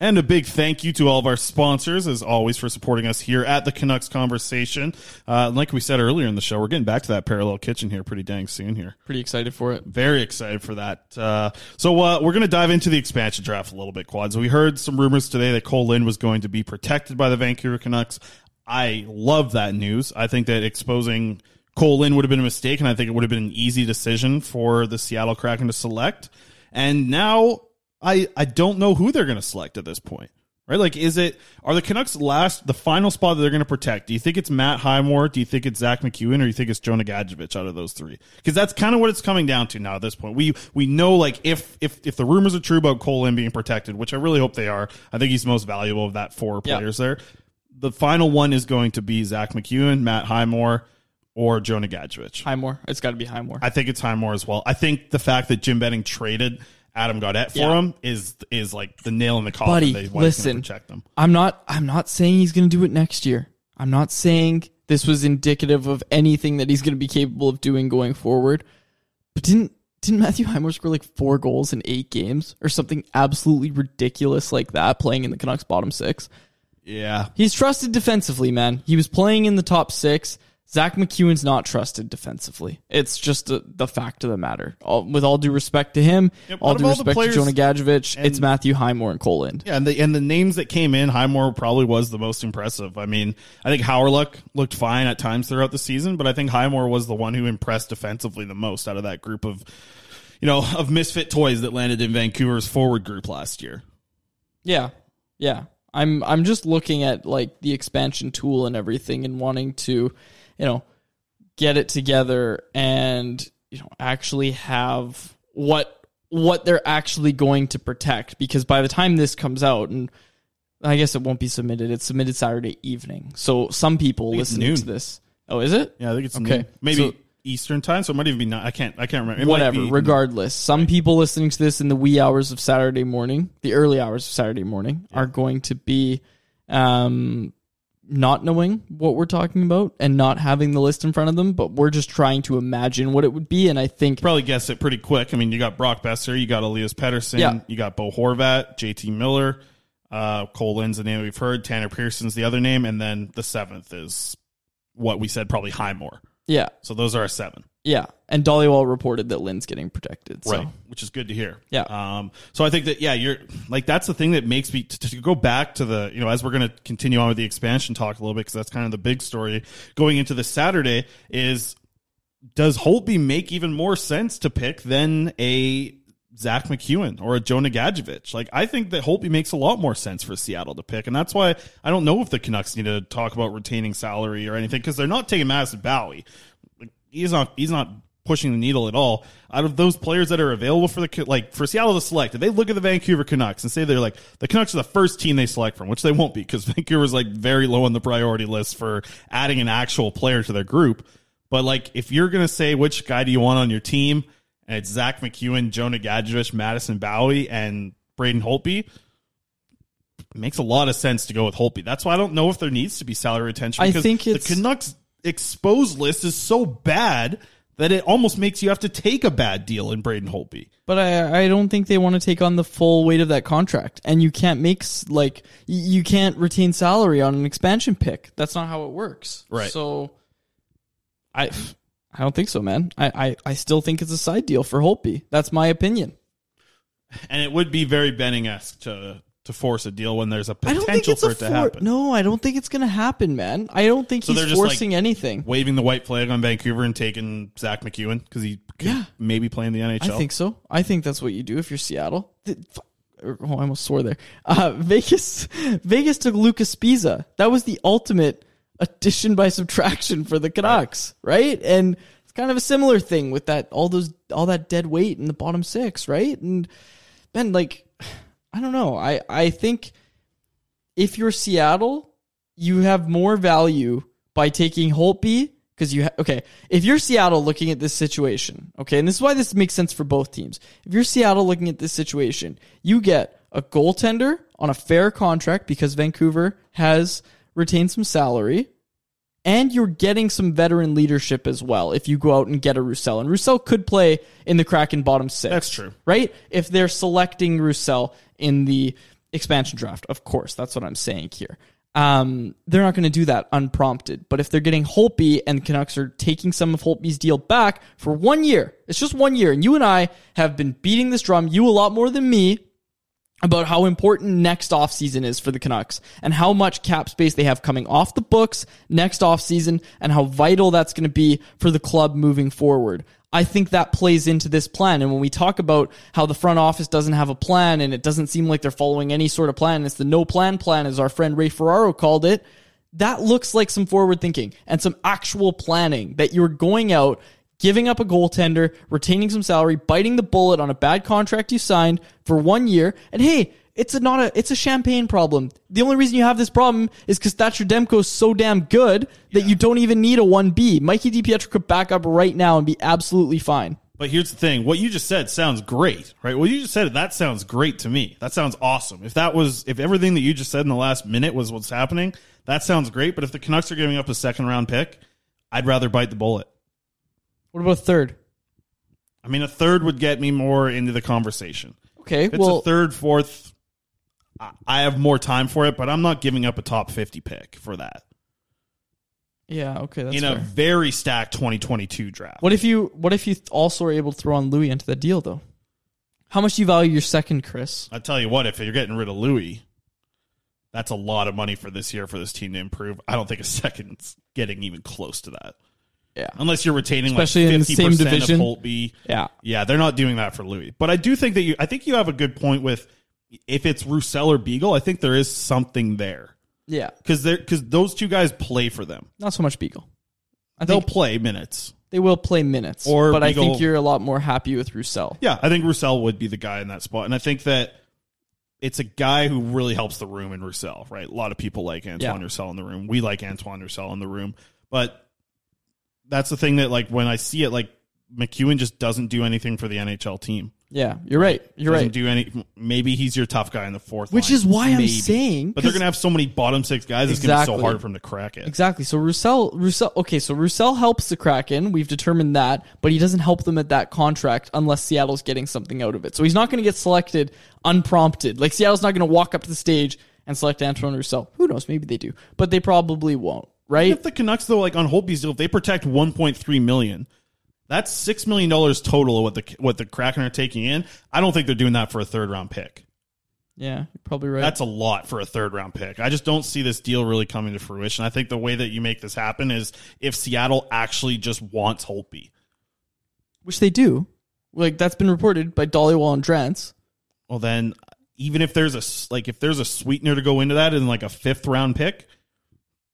And a big thank you to all of our sponsors, as always, for supporting us here at the Canucks Conversation. Uh, like we said earlier in the show, we're getting back to that parallel kitchen here pretty dang soon here. Pretty excited for it. Very excited for that. Uh, so uh, we're going to dive into the expansion draft a little bit, Quads. We heard some rumors today that Cole Lind was going to be protected by the Vancouver Canucks. I love that news. I think that exposing Cole Lind would have been a mistake, and I think it would have been an easy decision for the Seattle Kraken to select. And now I I don't know who they're going to select at this point. Right? Like, is it are the Canucks last the final spot that they're going to protect? Do you think it's Matt Highmore? Do you think it's Zack MacEwen, or do you think it's Jonah Gadjovich out of those three? Because that's kind of what it's coming down to now at this point. We we know like if if if the rumors are true about Cole Lind being protected, which I really hope they are, I think he's the most valuable of that four Yeah. players there. The final one is going to be Zack MacEwen, Matt Highmore, or Jonah Gadjovich. Highmore. It's got to be Highmore. I think it's Highmore as well. I think the fact that Jim Benning traded Adam Gaudette for Yeah. him is is like the nail in the coffin. Buddy, that he's listen. protect them. I'm not I'm not saying he's going to do it next year. I'm not saying this was indicative of anything that he's going to be capable of doing going forward. But didn't didn't Matthew Highmore score like 4 goals in 8 games or something absolutely ridiculous like that playing in the Canucks bottom 6? Yeah, He's trusted defensively, man. He was playing in the top 6. Zack MacEwen's not trusted defensively. It's just a, the fact of the matter. All, with all due respect to him, Yep, all due all respect to Jonah Gadjovich, and- it's Matthew Highmore and Cole Lind. Yeah, and the and the names that came in, Highmore probably was the most impressive. I mean, I think Hawryluk looked fine at times throughout the season, but I think Highmore was the one who impressed defensively the most out of that group of, you know, of misfit toys that landed in Vancouver's forward group last year. Yeah. Yeah. I'm I'm just looking at like the expansion tool and everything and wanting to, you know, get it together and, you know, actually have what what they're actually going to protect because by the time this comes out and I guess it won't be submitted. It's submitted Saturday evening. So some people listening to this. Oh, is it? Yeah, I think it's Okay. noon. maybe So- Eastern time, so it might even be not. I can't. I can't remember. It whatever. regardless, some people listening to this in the wee hours of Saturday morning, the early hours of Saturday morning, are going to be um, not knowing what we're talking about and not having the list in front of them. But we're just trying to imagine what it would be, and I think probably guess it pretty quick. I mean, you got Brock Boeser, you got Elias Pettersson, Yeah. you got Bo Horvat, JT Miller, uh, Cole Lind's the name we've heard, Tanner Pearson's the other name, and then the seventh is what we said, probably Highmore. yeah, So those are our seven. Yeah. And Dhaliwal reported that Lind's getting protected. So. Right, which is good to hear. Yeah. Um. So I think that yeah, you're like that's the thing that makes me to, to go back to the you know as we're going to continue on with the expansion talk a little bit because that's kind of the big story going into the Saturday is does Holtby make even more sense to pick than a Zack MacEwen or a Jonah Gadjovich? Like I think that Holtby makes a lot more sense for Seattle to pick, and that's why I don't know if the Canucks need to talk about retaining salary or anything because they're not taking Madison Bowey. He's not he's not pushing the needle at all. Out of those players that are available for the like for Seattle to select, if they look at the Vancouver Canucks and say they're like the Canucks are the first team they select from, which they won't be because Vancouver's like very low on the priority list for adding an actual player to their group. But like if you're gonna say which guy do you want on your team, and it's Zack MacEwen, Jonah Gadjovich, Madison Bowey, and Braden Holtby. Makes a lot of sense to go with Holtby. That's why I don't know if there needs to be salary retention. I think it's- the Canucks exposed list is so bad that it almost makes you have to take a bad deal in Braden Holtby. But I, I don't think they want to take on the full weight of that contract, and you can't make like you can't retain salary on an expansion pick. That's not how it works. Right. So, I I don't think so, man. I I, I still think it's a side deal for Holtby. That's my opinion. And it would be very Benning esque to to force a deal when there's a potential for it to for- happen. No, I don't think it's gonna happen, man. I don't think So they're he's just, like, forcing anything. Waving the white flag on Vancouver and taking Zack MacEwen because he could Yeah. maybe play in the NHL. I think so. I think that's what you do if you're Seattle. Th- f- Oh, I almost swore there. Uh, Vegas, Vegas took Luca Sbisa. That was the ultimate addition by subtraction for the Canucks, right? And it's kind of a similar thing with that all those all that dead weight in the bottom six, right? And Ben, like, I don't know. I I think if you're Seattle, you have more value by taking Holtby because you ha- okay. If you're Seattle looking at this situation, okay, and this is why this makes sense for both teams. If you're Seattle looking at this situation, you get a goaltender on a fair contract because Vancouver has retained some salary. And you're getting some veteran leadership as well if you go out and get a Roussel. And Roussel could play in the Kraken bottom six. That's true. Right? If they're selecting Roussel in the expansion draft, of course. That's what I'm saying here. Um, they're not going to do that unprompted. But if they're getting Holtby and Canucks are taking some of Holtby's deal back for one year, it's just one year. And you and I have been beating this drum, you a lot more than me, about how important next offseason is for the Canucks and how much cap space they have coming off the books next offseason and how vital that's going to be for the club moving forward. I think that plays into this plan. And when we talk about how the front office doesn't have a plan and it doesn't seem like they're following any sort of plan, it's the no plan plan, as our friend Ray Ferraro called it. That looks like some forward thinking and some actual planning that you're going out, giving up a goaltender, retaining some salary, biting the bullet on a bad contract you signed for one year. And hey, it's a not a it's a champagne problem. The only reason you have this problem is because Thatcher Demko is so damn good that you don't even need a one B. Mikey DiPietro could back up right now and be absolutely fine. But here's the thing: what you just said sounds great, right? What you just said that sounds great to me. That sounds awesome. If that was, if everything that you just said in the last minute was what's happening, that sounds great. But if the Canucks are giving up a second round pick, I'd rather bite the bullet. What about third? I mean, a third would get me more into the conversation. Okay, it's well, a third, fourth, I- have more time for it, but I'm not giving up a top 50 pick for that. Yeah, okay, that's in fair. a very stacked 2022 draft. What if you what if you also are able to throw on Loui into that deal though? How much do you value your second, Chris? I tell you what, if you're getting rid of Loui, that's a lot of money for this year for this team to improve. I don't think a second's getting even close to that. Yeah. Unless you're retaining Especially like in the 50% same of division. Holtby. Yeah. Yeah, they're not doing that for Loui. But I do think that you I think you have a good point with if it's Roussel or Beagle, I think there is something there. Yeah. Because they're because those two guys play for them. Not so much Beagle. I They'll think play minutes. they will play minutes. Or but I Beagle- think you're a lot more happy with Roussel. Yeah, I think Roussel would be the guy in that spot. And I think that it's a guy who really helps the room in Roussel, right? A lot of people like Antoine Yeah. Roussel in the room. We like Antoine Roussel in the room. But that's the thing that like when I see it, like MacEwen just doesn't do anything for the NHL team. Yeah, you're right. You're doesn't right. do any maybe he's your tough guy in the fourth Which line. is why I'm Maybe. saying- But they're 'cause- gonna have so many bottom six guys, it's gonna be so hard for him to crack it. Exactly. So Roussel, Roussel. Okay, so Roussel helps the Kraken. We've determined that, but he doesn't help them at that contract unless Seattle's getting something out of it. So he's not going to get selected unprompted. Like Seattle's not going to walk up to the stage and select Antoine Roussel. Who knows? Maybe they do, but they probably won't. Right? If the Canucks though, like on Holtby's deal, if they protect 1.3 million, that's six million dollars total of what the what the Kraken are taking in. I don't think they're doing that for a third round pick. Yeah, you're probably right. That's a lot for a third round pick. I just don't see this deal really coming to fruition. I think the way that you make this happen is if Seattle actually just wants Holtby. which they do. Like that's been reported by Dhaliwal and Drance. Well, then even if there's a like if there's a sweetener to go into that in like a fifth round pick,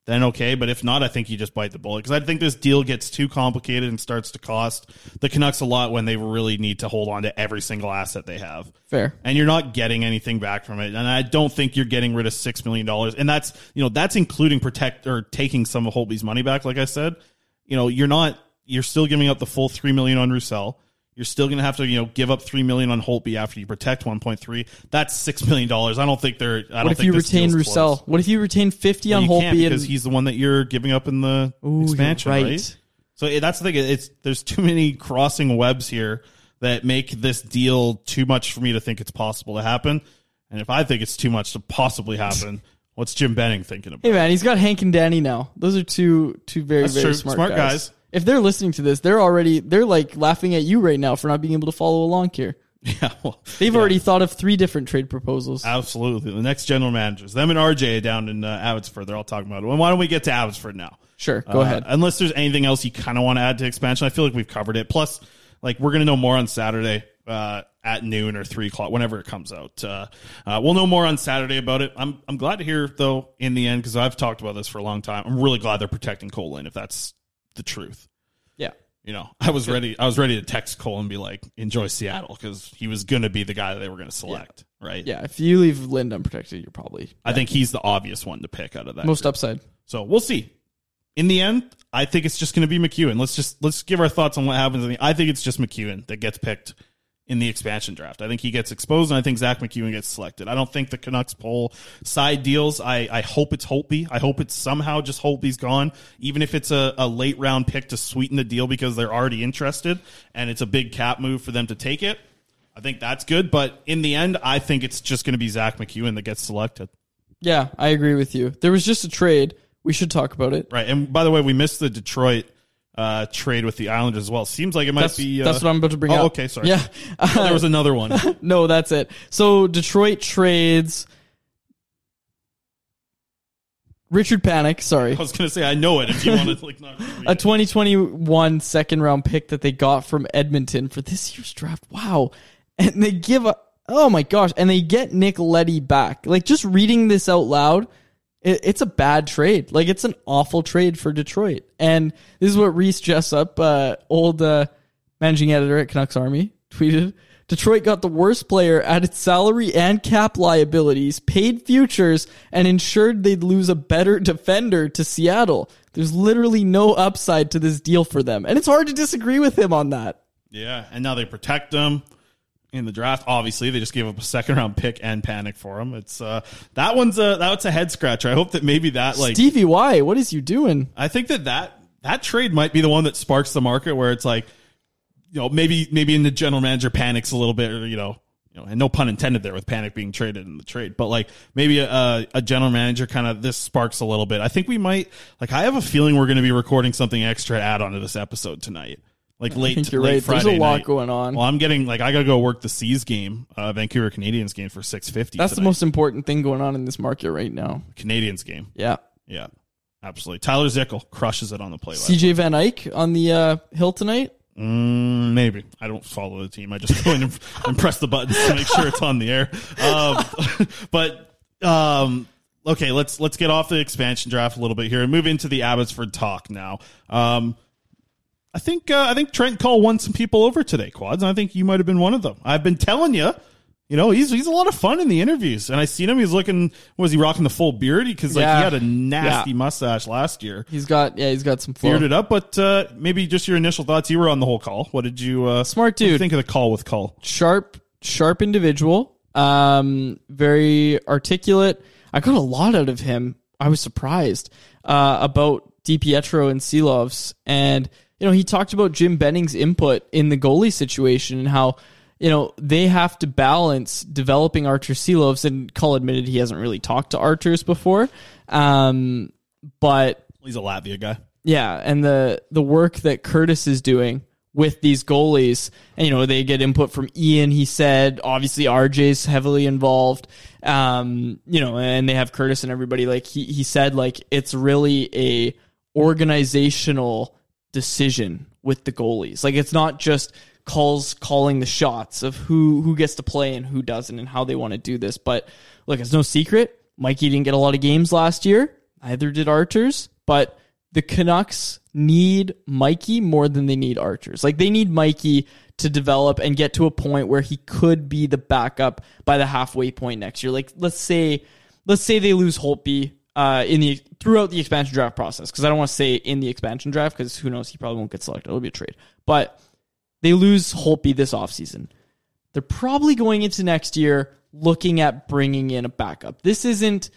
then okay. But if not, I think you just bite the bullet because I think this deal gets too complicated and starts to cost the Canucks a lot when they really need to hold on to every single asset they have. Fair. and you're not getting anything back from it. And I don't think you're getting rid of six million dollars, and that's you know that's including protect or taking some of Holtby's money back. Like I said, you know you're not you're still giving up the full three million on Roussel. You're still going to have to you know give up three million on Holtby after you protect 1.3. That's six million dollars. I don't think they're. I don't if think you this retain deal's Roussel? close. What if you retain fifty Well, on you can't Holtby because and he's the one that you're giving up in the Ooh, you're expansion, right? right. So it- that's the thing. It's there's too many crossing webs here that make this deal too much for me to think it's possible to happen. And if I think it's too much to possibly happen, what's Jim Benning thinking about? Hey man, he's got Hank and Danny now. Those are two two very That's very true. smart, Smart guys. If they're listening to this, they're already they're like laughing at you right now for not being able to follow along here. Yeah, well, They've yeah. already thought of three different trade proposals. Absolutely. The next general managers, them and RJ down in uh, Abbotsford, they're all talking about it. Well, why don't we get to Abbotsford now? Sure, go Uh, ahead. Unless there's anything else you kind of want to add to expansion, I feel like we've covered it. Plus, like we're gonna know more on Saturday uh, at noon or three o'clock, whenever it comes out. Uh, uh, we'll know more on Saturday about it. I'm I'm glad to hear though in the end because I've talked about this for a long time. I'm really glad they're protecting Cole Lind if that's the truth. Yeah. You know, I was ready. I was ready to text Cole and be like, "Enjoy Seattle," because he was going to be the guy that they were going to select, right? Yeah, if you leave Lind unprotected, you're probably I think he's the obvious one to pick out of that. most group. upside. So we'll see. In the end, I think it's just going to be MacEwen. Let's just let's give our thoughts on what happens. In the, I think it's just MacEwen that gets picked in the expansion draft. I think he gets exposed, and I think Zack MacEwen gets selected. I don't think the Canucks pull side deals. I, I hope it's Holtby. I hope it's somehow just Holtby's gone, even if it's a, a late round pick to sweeten the deal because they're already interested, and it's a big cap move for them to take it. I think that's good, but in the end, I think it's just going to be Zack MacEwen that gets selected. Yeah, I agree with you. There was just a trade. We should talk about it. Right. And by the way, we missed the Detroit uh, trade with the Islanders as well. Seems like it might That's, be. Uh, that's what I'm about to bring oh, up. Okay, sorry. Yeah. There was another one. no, that's it. So Detroit trades Richard Panik, sorry. I was going to say I know it if you want to like not. a 2021 second round pick that they got from Edmonton for this year's draft. Wow. And they give a oh my gosh, and they get Nick Leddy back. Like just reading this out loud, it, it's a bad trade. Like it's an awful trade for Detroit. And this is what Rhys Jessop, uh, old uh, managing editor at Canucks Army, tweeted. Detroit got the worst player, added salary and cap liabilities, paid futures, and ensured they'd lose a better defender to Seattle. There's literally no upside to this deal for them. And it's hard to disagree with him on that. Yeah, and now they protect them in the draft. Obviously, they just gave up a second round pick and Panik for him. It's uh that one's a that's a head scratcher. I hope that maybe that like Stevie Y, what is you doing? I think that that that trade might be the one that sparks the market where it's like, you know, maybe maybe in the general manager panics a little bit, or you know, you know, and no pun intended there with Panik being traded in the trade, but like maybe a, a general manager kind of this sparks a little bit. I think we might like I have a feeling we're going to be recording something extra to add onto this episode tonight. Like I late, think you're late right. Friday There's a lot night. going on. Well, I'm getting like I got to go work the Seas game, uh, Vancouver Canadians game for six fifty. That's the most important thing going on in this market right now. Canadians game. Yeah. Yeah, absolutely. Tyler Zickel crushes it on the play. CJ Van Eyk on the uh, hill tonight. Mm, maybe I don't follow the team. I just go in and, and press the buttons to make sure it's on the air. Um, but um, okay, let's let's get off the expansion draft a little bit here and move into the Abbotsford talk now. Um, I think uh, I think Trent Cull won some people over today, quads, and I think you might have been one of them. I've been telling you. You know, he's he's a lot of fun in the interviews, and I seen him. He's looking. Was he rocking the full beard? Because like Yeah. he had a nasty Yeah. mustache last year. He's got yeah, he's got some flow. Bearded up, but uh, maybe just your initial thoughts. You were on the whole call. What did you uh, smart what you dude? think of the call with Cull? Sharp, sharp individual. Um, very articulate. I got a lot out of him. I was surprised uh, about DiPietro and Silovs, and you know he talked about Jim Benning's input in the goalie situation and how you know they have to balance developing Arturs Silovs. And Cull admitted he hasn't really talked to Arturs before, um, but He's a Latvia guy. yeah, and the the work that Curtis is doing with these goalies, and you know they get input from Ian. He said obviously RJ's heavily involved, um, you know, and they have Curtis and everybody. Like he he said, like it's really a organizational decision with the goalies. Like it's not just calls calling the shots of who who gets to play and who doesn't and how they want to do this. But look, it's no secret. Mikey didn't get a lot of games last year. Neither did Arturs. But the Canucks need Mikey more than they need Arturs. Like they need Mikey to develop and get to a point where he could be the backup by the halfway point next year. Like let's say let's say they lose Holtby uh, in the throughout the expansion draft process because I don't want to say in the expansion draft because who knows he probably won't get selected. It'll be a trade, but they lose Holtby this offseason. They're probably going into next year looking at bringing in a backup. This isn't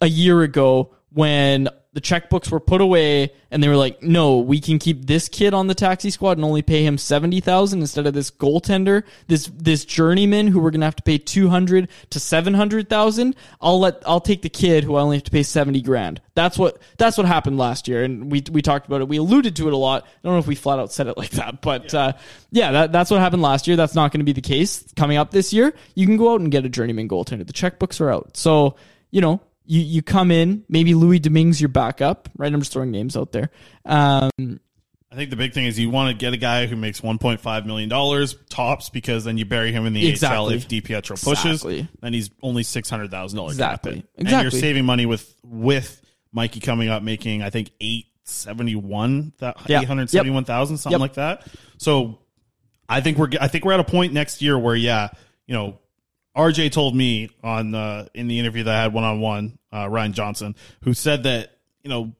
a year ago when the checkbooks were put away and they were like, no, we can keep this kid on the taxi squad and only pay him 70,000 instead of this goaltender, this, this journeyman who we're going to have to pay 200 to 700,000. I'll let, I'll take the kid who I only have to pay 70 grand. That's what, that's what happened last year. And we, we talked about it. We alluded to it a lot. I don't know if we flat out said it like that, but, yeah. uh, yeah, that, that's what happened last year. That's not going to be the case coming up this year. You can go out and get a journeyman goaltender. The checkbooks are out. So, you know, you, you come in, maybe Louis Domingue your backup, right? I'm just throwing names out there. Um, I think the big thing is you want to get a guy who makes 1.5 million dollars tops because then you bury him in the Exactly. AHL if DiPietro pushes. Exactly. Then he's only six hundred thousand dollars. Exactly. exactly. And you're saving money with with Mikey coming up making I think eight seventy one Yeah. eight hundred seventy one thousand something Yep. like that. So I think we're I think we're at a point next year where yeah you know RJ told me on uh, in the interview that I had one on one Ryan Johnson who said that you know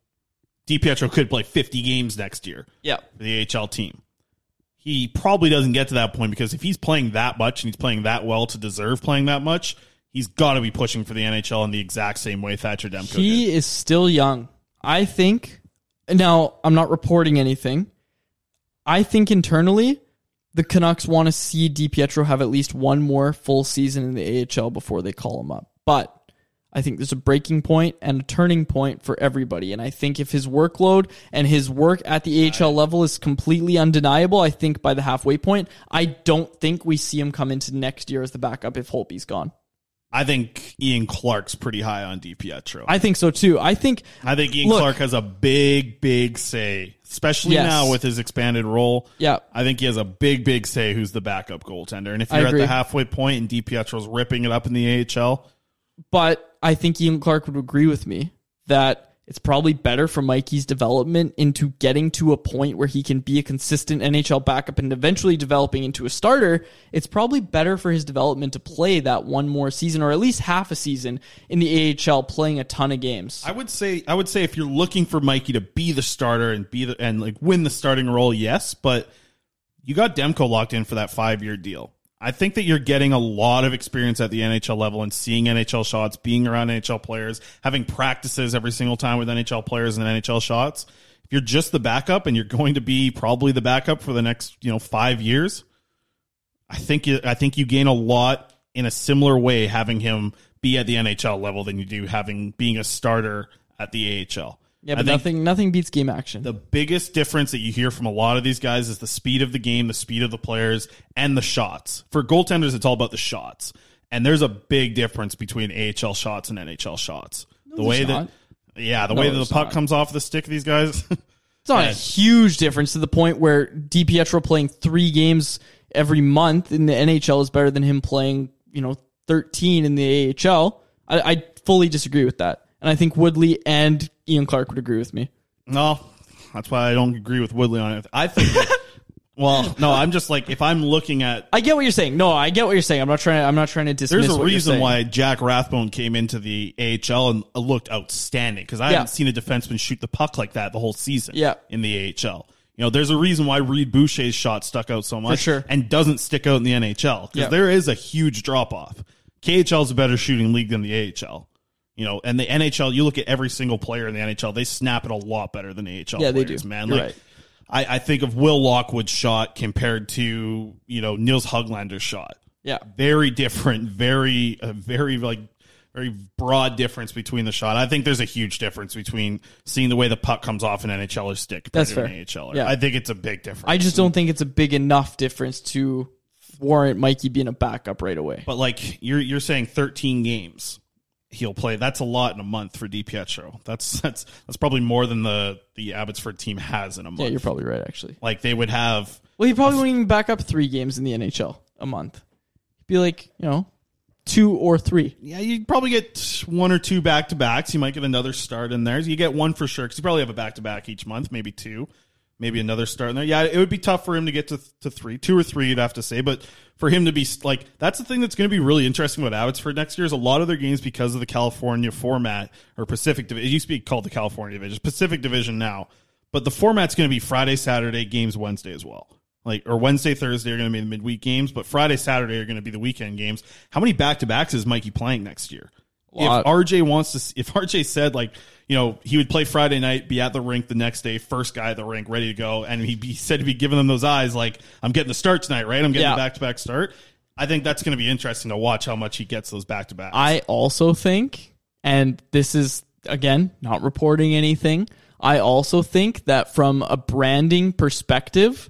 DiPietro could play 50 games next year yeah. for the AHL team. He probably doesn't get to that point because if he's playing that much and he's playing that well to deserve playing that much, he's got to be pushing for the NHL in the exact same way Thatcher Demko did. He is still young. I think. Now, I'm not reporting anything. I think internally, the Canucks want to see DiPietro have at least one more full season in the AHL before they call him up. But I think there's a breaking point and a turning point for everybody. And I think if his workload and his work at the AHL level is completely undeniable, I think by the halfway point, I don't think we see him come into next year as the backup if Holtby's gone. I think Ian Clark's pretty high on DiPietro. I think so too. I think I think Ian Look- Clark has a big, big say, especially Yes. now with his expanded role. Yeah. I think he has a big, big say who's the backup goaltender. And if you're at the halfway point and DiPietro's ripping it up in the AHL, but I think Ian Clark would agree with me that it's probably better for Mikey's development into getting to a point where he can be a consistent NHL backup and eventually developing into a starter. It's probably better for his development to play that one more season or at least half a season in the AHL playing a ton of games. I would say I would say if you're looking for Mikey to be the starter and be the and like win the starting role, yes, but you got Demko locked in for that five year deal. I think that you're getting a lot of experience at the NHL level and seeing NHL shots, being around NHL players, having practices every single time with NHL players and NHL shots. If you're just the backup and you're going to be probably the backup for the next, you know, five years, I think you, I think you gain a lot in a similar way having him be at the NHL level than you do having being a starter at the AHL. Yeah, but nothing nothing beats game action. The biggest difference that you hear from a lot of these guys is the speed of the game, the speed of the players, and the shots. For goaltenders, it's all about the shots. And there's a big difference between AHL shots and NHL shots. the way not. that yeah, the No, way that the puck not. comes off the stick of these guys. It's not a huge difference to the point where DiPietro playing three games every month in the NHL is better than him playing, you know, 13 in the AHL. I, I fully disagree with that. And I think Woodley and Ian Clark would agree with me. No, that's why I don't agree with Woodley on it. I think. That, well, no, I'm just like if I'm looking at. I get what you're saying. No, I get what you're saying. I'm not trying. To, I'm not trying to dismiss. There's a reason why Jack Rathbone came into the AHL and uh, looked outstanding because I Yeah. haven't seen a defenseman shoot the puck like that the whole season. Yeah. in the AHL. You know, there's a reason why Reid Boucher's shot stuck out so much, sure. and doesn't stick out in the NHL because Yeah. there is a huge drop off. KHL is a better shooting league than the AHL. You know, and the NHL, you look at every single player in the NHL, they snap it a lot better than AHL. Yeah, they do. man. You're like, right. I, I think of Will Lockwood's shot compared to you know Nils Höglander's shot. Yeah. very different, very uh, very like very broad difference between the shot. I think there's a huge difference between seeing the way the puck comes off an NHLer stick That's an fair. AHLer. Yeah. I think it's a big difference. I just don't think it's a big enough difference to warrant Mikey being a backup right away. But like you're you're saying 13 games he'll play. That's a lot in a month for DiPietro. That's that's that's probably more than the the Abbotsford team has in a month. Yeah, you're probably right. Actually, like they would have well, he probably wouldn't even back up three games in the NHL a month. He'd be like, you know, two or three. Yeah, you'd probably get one or two back to backs. You might get another start in there. You get one for sure because you probably have a back to back each month, maybe two, maybe another start in there. Yeah, it would be tough for him to get to, to three, two or three, you'd have to say. But for him to be like, that's the thing that's going to be really interesting about Abbotsford next year is a lot of their games because of the California format or Pacific Division. It used to be called the California Division, Pacific Division now. But the format's going to be Friday, Saturday, games Wednesday as well. Like or Wednesday, Thursday are going to be the midweek games, but Friday, Saturday are going to be the weekend games. How many back to backs is Mikey playing next year? If RJ wants to, if RJ said like, you know, he would play Friday night, be at the rink the next day, first guy at the rink, ready to go, and he be said to be giving them those eyes, like I'm getting the start tonight, right? I'm getting Yeah. the back to back start. I think that's going to be interesting to watch how much he gets those back to back. I also think, and this is again not reporting anything. I also think that from a branding perspective,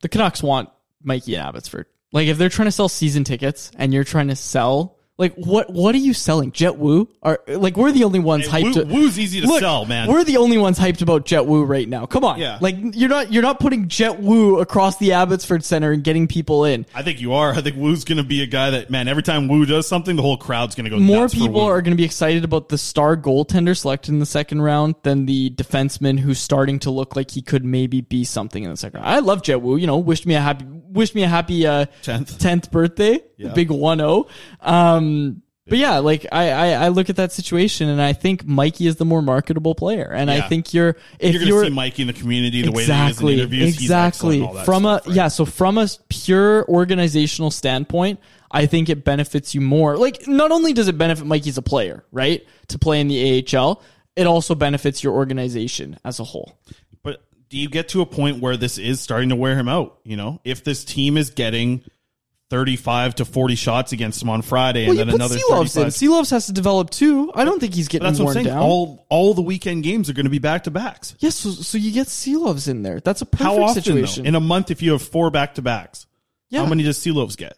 the Canucks want Mikey and Abbotsford. Like if they're trying to sell season tickets and you're trying to sell like what what are you selling? Jett Woo? Are like we're the only ones Hey, hyped. Woo- Woo's easy to Look, sell, man. We're the only ones hyped about Jett Woo right now. Come on, Yeah. Like you're not you're not putting Jett Woo across the Abbotsford Center and getting people in. I think you are. I think Woo's going to be a guy that man. Every time Woo does something, the whole crowd's going to go. more nuts for people Woo. are going to be excited about the star goaltender selected in the second round than the defenseman who's starting to look like he could maybe be something in the second round. I love Jett Woo. You know, wished me a happy, wished me a happy uh, 10th. 10th birthday, the big 1-0. Um, but yeah, like I, I, I look at that situation and I think Mikey is the more marketable player, and I think you're if you're to see Mikey in the community the way that he is in interviews. Exactly. excellent, all that from stuff, a yeah, so from a pure organizational standpoint, I think it benefits you more. Like not only does it benefit Mikey as a player, right, to play in the AHL, it also benefits your organization as a whole. But do you get to a point where this is starting to wear him out? You know, if this team is getting 35 to 40 shots against him on Friday Well, and then another Silovs 35. in. Silovs has to develop too. I don't think he's But getting that's what I'm worn saying. down. All all the weekend games are going to be back to backs. yes, so, so you get Silovs in there. That's a perfect How often situation. though? In a month, if you have four back to backs, Yeah. how many does Silovs get?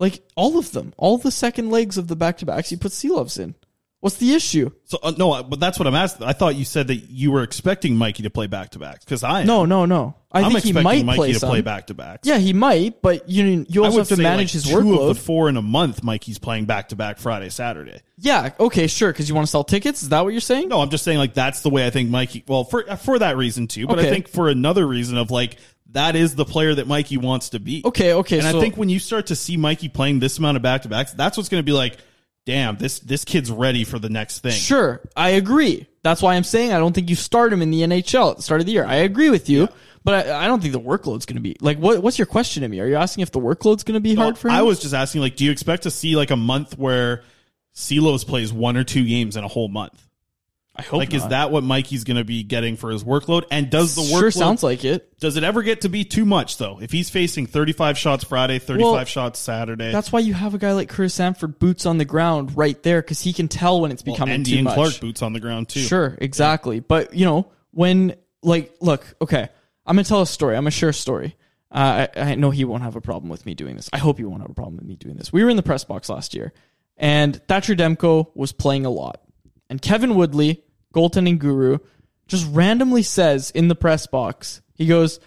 like all of them, all the second legs of the back to backs, you put Silovs in. What's the issue? So uh, no, but that's what I'm asking. I thought you said that you were expecting Mikey to play back to backs because I am. No, no, no. I I'm think he expecting might Mikey play to some. play back to backs. Yeah, he might, but you you I also would have to say, manage like, his two workload. of the four in a month. Mikey's playing back to back Friday, Saturday. yeah, okay, sure, because you want to sell tickets. Is that what you're saying? No, I'm just saying like that's the way I think Mikey. Well, for for that reason too, but I Okay. think for another reason of like that is the player that Mikey wants to be. Okay, okay. and so, I think when you start to see Mikey playing this amount of back to backs, that's what's going to be like. Damn, this this kid's ready for the next thing. sure, I agree. That's why I'm saying I don't think you start him in the NHL at the start of the year. I agree with you, but I, I don't think the workload's going to be like. What, what's your question to me? Are you asking if the workload's going to be hard oh, for him? I was just asking, like, do you expect to see like a month where Silovs plays one or two games in a whole month? I hope like, is that what Mikey's going to be getting for his workload? And does the workload Sure sounds like it. Does it ever get to be too much though? If he's facing 35 shots Friday, 35 Well, shots Saturday, That's why you have a guy like Chris Sanford boots on the ground right there because he can tell when it's well, becoming and too Ian much. Clark boots on the ground too. Sure, exactly. But you know, when like, look, okay, I'm gonna tell a story. I'm gonna share a story. Uh, I, I know he won't have a problem with me doing this. I hope he won't have a problem with me doing this. We were in the press box last year, and Thatcher Demko was playing a lot, and Kevin Woodley, goaltending guru, just randomly says in the press box, he goes,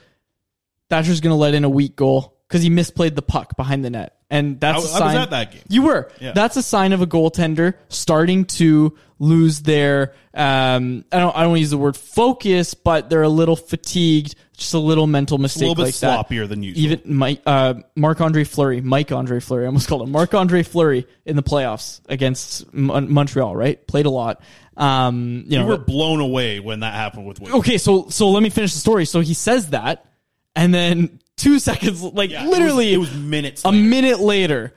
Thatcher's gonna let in a weak goal because he misplayed the puck behind the net, and that's I- a I was at that game. You were. Yeah. That's a sign of a goaltender starting to lose their. Um, I don't. I don't use the word focus, but they're a little fatigued. Just a little mental mistake, A little bit like that. sloppier than usual. Even Mike, uh, Marc Andre Fleury, Mike Andre Fleury, I almost called him Marc Andre Fleury in the playoffs against Mon- Montreal. Right, played a lot. Um, you You know, were blown away when that happened with Woodley. okay, so so let me finish the story. So he says that, and then two seconds, like Yeah, it was- literally, it was minutes A later. minute later,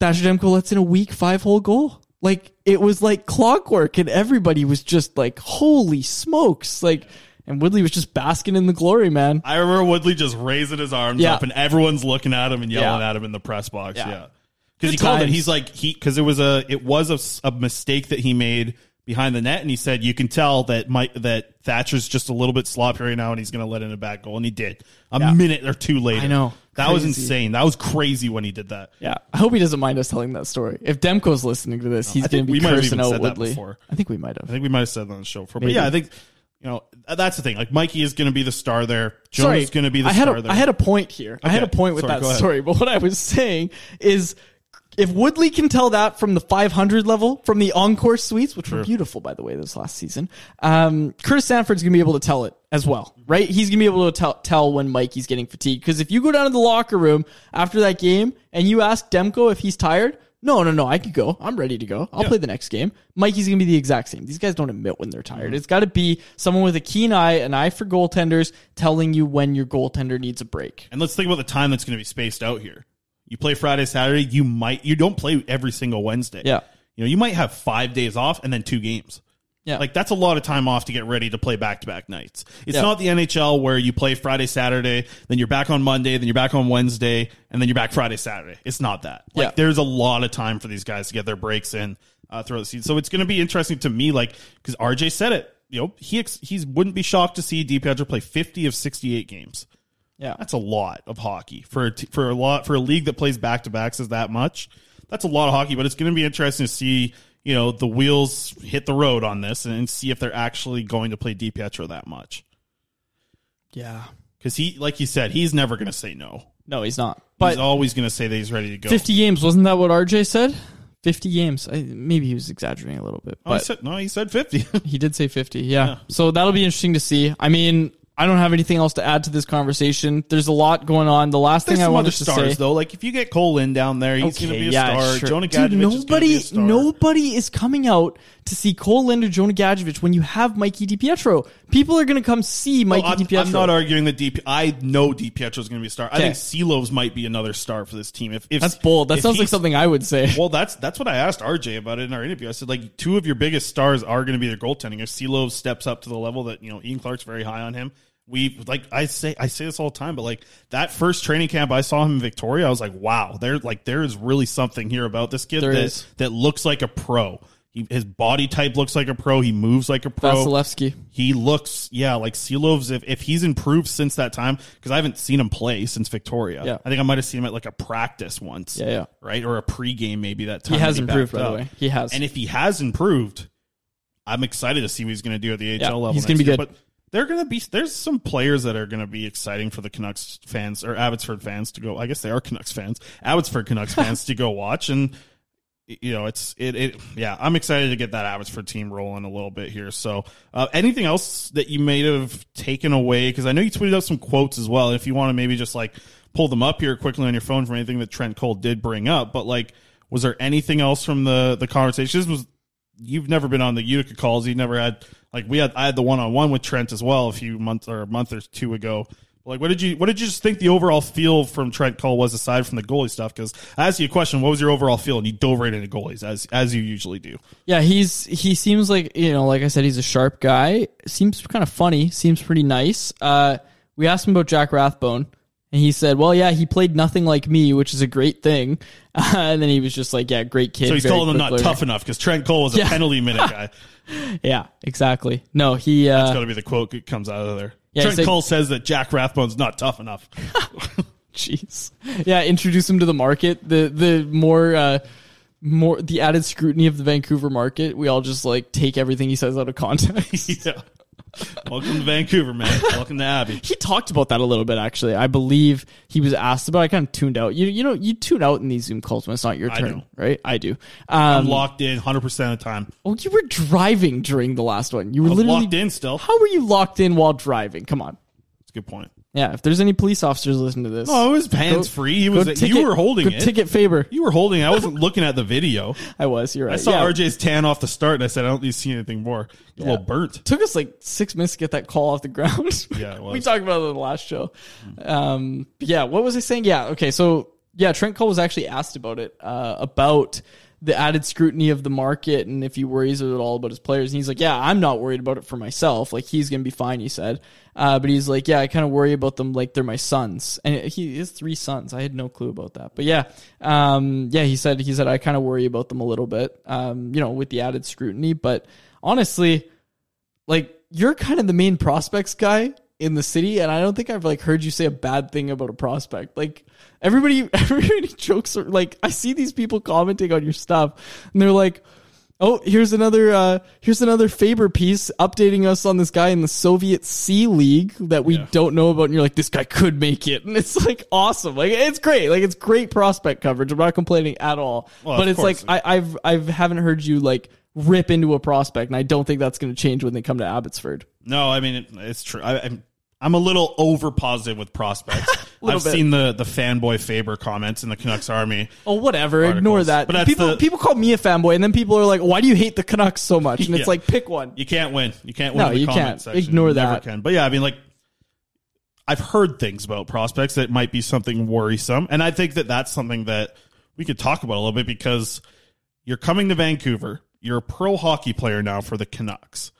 Thatcher Demko lets in a weak five hole goal. Like it was like clockwork, and everybody was just like, "Holy smokes!" Like, and Woodley was just basking in the glory, man. I remember Woodley just raising his arms Yeah. up, and everyone's looking at him and yelling at him in the press box. Yeah. Because he Good called it. He's like he because it was a it was a mistake that he made behind the net, and he said you can tell that Mike that Thatcher's just a little bit sloppy right now, and he's going to let in a bad goal, and he did a Yeah. minute or two later. I know. that was insane. That was crazy when he did that. Yeah, I hope he doesn't mind us telling that story. If Demko's listening to this, he's going to be we might have cursing out said that Woodley. I think we might have. I think we might have said that on the show before, but yeah, I think you know uh, that's the thing. Like Mikey is going to be the star there. Jones is going to be the I had star a, there. I had a point here. I had a point with Sorry, that story, but what I was saying is if Woodley can tell that from the 500 level, from the encore suites, which were beautiful, by the way, this last season, um, Curtis Sanford's going to be able to tell it as well, right? He's going to be able to tell, tell when Mikey's getting fatigued. Because if you go down to the locker room after that game and you ask Demko if he's tired, no, no, no, I could go. I'm ready to go. I'll Yeah. play the next game. Mikey's going to be the exact same. These guys don't admit when they're Mm-hmm. tired. It's got to be someone with a keen eye, an eye for goaltenders, telling you when your goaltender needs a break. And let's think about the time that's going to be spaced out here. You play Friday, Saturday. You might you don't play every single Wednesday. Yeah. You know, you might have five days off and then two games. Yeah. Like that's a lot of time off to get ready to play back to back nights. It's Yeah. not the NHL where you play Friday, Saturday, then you're back on Monday, then you're back on Wednesday, and then you're back Friday, Saturday. It's not that. Like Yeah. there's a lot of time for these guys to get their breaks in uh, throughout the season. So it's going to be interesting to me, like because RJ said it. You know, he ex- he wouldn't be shocked to see DiPietro play 50 of 68 games. Yeah. That's a lot of hockey for a t- for a lot for a league that plays back to backs is that much. That's a lot of hockey, but it's going to be interesting to see you know the wheels hit the road on this and see if they're actually going to play DiPietro that much. Yeah. Because he, like you said, he's never going to say no. No, he's not. But he's always going to say that he's ready to go. 50 games, wasn't that what RJ said? 50 games. I, maybe he was exaggerating a little bit. Oh, he said, no, he said 50. he did say 50. Yeah. So that'll be interesting to see. I mean, I don't have anything else to add to this conversation. There's a lot going on. The last There's thing I wanted to stars say. though. Like if you get Cole Lind down there, he's going to be a star. Jonah Dude, Gadjovich is nobody, be a star. nobody is coming out to see Cole Lind or Jonah Gadjovich when you have Mikey DiPietro. People are going to come see Mikey I'm, DiPietro. I'm not arguing that DP. I know DiPietro is going to be a star. I think Silovs might be another star for this team. If, if That's bold. That sounds like something I would say. Well, that's that's what I asked RJ about it in our interview. I said like two of your biggest stars are going to be their goaltending. If Silovs steps up to the level that you know Ian Clark's very high on him. We like I say I say this all the time, but like that first training camp I saw him in Victoria, I was like, wow, there like there is really something here about this kid There that is. that looks like a pro. He, his body type looks like a pro. He moves like a pro. Vasilevskiy. He looks, yeah, like Silovs. If, if he's improved since that time, because I haven't seen him play since Victoria. Yeah. I think I might have seen him at like a practice once. Yeah, yeah. Right, or a pregame maybe that time. He has that improved, backed by the up. way. He has. And if he has improved, I'm excited to see what he's going to do at the AHL Yeah, level. he's gonna next be year. good. But they're going to be. There's some players that are going to be exciting for the Canucks fans or Abbotsford fans to go. I guess they are Canucks fans. Abbotsford Canucks fans to go watch and you know, it's it, it. Yeah, I'm excited to get that Abbotsford team rolling a little bit here. So, uh, anything else that you may have taken away? Because I know you tweeted out some quotes as well. If you want to maybe just like pull them up here quickly on your phone from anything that Trent Cull did bring up, but like, was there anything else from the the conversation? This was you've never been on the Utica calls. You never had like we had I had the one on one with Trent as well a few months or a month or two ago. Like, what did you what did you just think the overall feel from Trent Cull was aside from the goalie stuff? Because I asked you a question, what was your overall feel, and you dove right into goalies as as you usually do. Yeah, he's he seems like you know, like I said, he's a sharp guy. Seems kind of funny. Seems pretty nice. Uh, we asked him about Jack Rathbone, and he said, "Well, yeah, he played nothing like me, which is a great thing." Uh, and then he was just like, "Yeah, great kid." So he's calling him not learner." tough enough because Trent Cull was a Yeah. penalty minute guy. Yeah, exactly. No, he. Uh, That's got to be the quote that comes out of there. Yeah, Trent said- Cull says that Jack Rathbone's not tough enough. Jeez. Yeah, introduce him to the market. The the more uh more the added scrutiny of the Vancouver market, we all just like take everything he says out of context. yeah. Welcome to Vancouver, man. Welcome to Abbey. He talked about that a little bit actually. I believe he was asked about. it. I kind of tuned out. You you know you tune out in these Zoom calls when it's not your I turn, right? I do. I'm Um, locked in 100 percent of the time. Oh, you were driving during the last one. You were literally locked in still. How were you locked in while driving? Come on. That's a good point. Yeah, if there's any police officers listening to this, Oh, it was hands free. He go was. ticket- you were holding go it. Ticket Faber. You were holding. it. I wasn't looking at the video. I was. You're right. I saw Yeah. RJ's tan off the start, and I said, "I don't need to see anything more." A little burnt. Took us like six minutes to get that call off the ground. Yeah, it we was. talked about it in the last show. Um, but yeah, what was I saying? Yeah, okay, so yeah, Trent Cull was actually asked about it, uh, about the added scrutiny of the market and if he worries at all about his players. And he's like, yeah, I'm not worried about it for myself. Like he's gonna be fine. He said, uh, but he's like, yeah, I kind of worry about them like they're my sons, and he has three sons. I had no clue about that, but yeah, um, yeah, he said he said I kind of worry about them a little bit, um, you know, with the added scrutiny, but honestly like you're kind of the main prospects guy in the city and i don't think i've like heard you say a bad thing about a prospect. Like everybody everybody jokes are like i see these people commenting on your stuff and they're like oh here's another uh here's another faber piece updating us on this guy in the soviet sea league that we don't know about and you're like this guy could make it. And it's like awesome. Like it's great. Like it's great prospect coverage. I'm not complaining at all. Well, but it's like. I, I've I've haven't heard you like rip into a prospect, and I don't think that's going to change when they come to Abbotsford. No, I mean it, it's true. I, I'm I'm a little over positive with prospects. I've bit. seen the the fanboy Faber comments in the Canucks Army. Oh, whatever. Ignore that. But people the- people call me a fanboy, and then people are like, "Why do you hate the Canucks so much?" And it's like, pick one. You can't win. You can't win. No, in the you comment can't. Section. Ignore You never that. Can. But yeah, I mean, like I've heard things about prospects that might be something worrisome, and I think that that's something that we could talk about a little bit because you're coming to Vancouver. You're a pro hockey player now for the Canucks.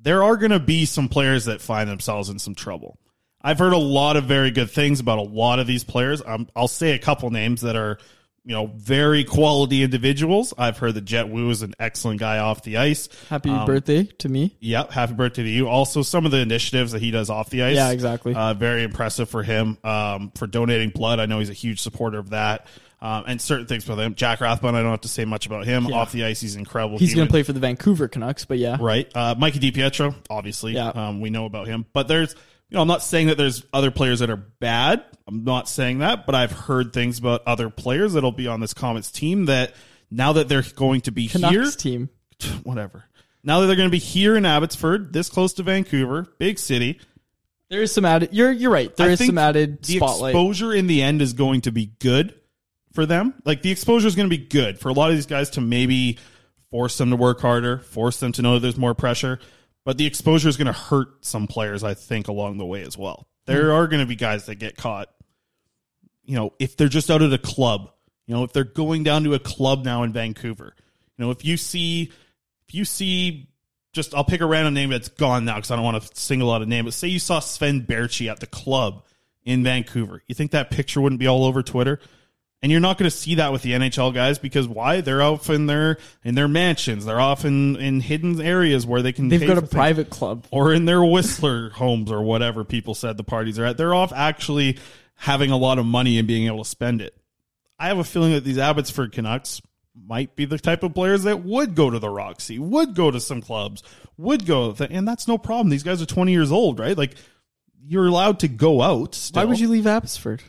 There are going to be some players that find themselves in some trouble. I've heard a lot of very good things about a lot of these players. Um, I'll say a couple names that are, you know, very quality individuals. I've heard that Jett Woo is an excellent guy off the ice. Happy Um, birthday to me. Yep, happy birthday to you. Also, some of the initiatives that he does off the ice. Yeah, exactly. Uh, very impressive for him. Um, for donating blood, I know he's a huge supporter of that. Um, and certain things about him. Jack Rathbone, I don't have to say much about him. Yeah. Off the ice, he's incredible. He's going to play for the Vancouver Canucks, but yeah, Right. Uh, Mikey DiPietro, obviously. Yeah. Um, we know about him. But there's, you know, I'm not saying that there's other players that are bad. I'm not saying that, but I've heard things about other players that'll be on this Comets team that now that they're going to be Canucks here, team. whatever. Now that they're going to be here in Abbotsford, this close to Vancouver, big city, There is some added. You're you're right. There I is some added the spotlight. exposure in the end is going to be good for them. Like the exposure is going to be good for a lot of these guys to maybe force them to work harder, force them to know that there's more pressure. But the exposure is going to hurt some players, I think, along the way as well. There mm-hmm. are going to be guys that get caught. You know, if they're just out at a club, you know, if they're going down to a club now in Vancouver, you know, if you see, if you see, just I'll pick a random name that's gone now because I don't want to single out a name. But say you saw Sven Baertschi at the club in Vancouver, you think that picture wouldn't be all over Twitter? And you're not going to see that with the NHL guys because why? They're off in their in their mansions. They're off in, in hidden areas where they can. They've got a things. private club. or in their Whistler homes or whatever people said the parties are at. They're off actually having a lot of money and being able to spend it. I have a feeling that these Abbotsford Canucks might be the type of players that would go to the Roxy, would go to some clubs, would go, th- and that's no problem. These guys are 20 years old, right? Like you're allowed to go out. Still. Why would you leave Abbotsford?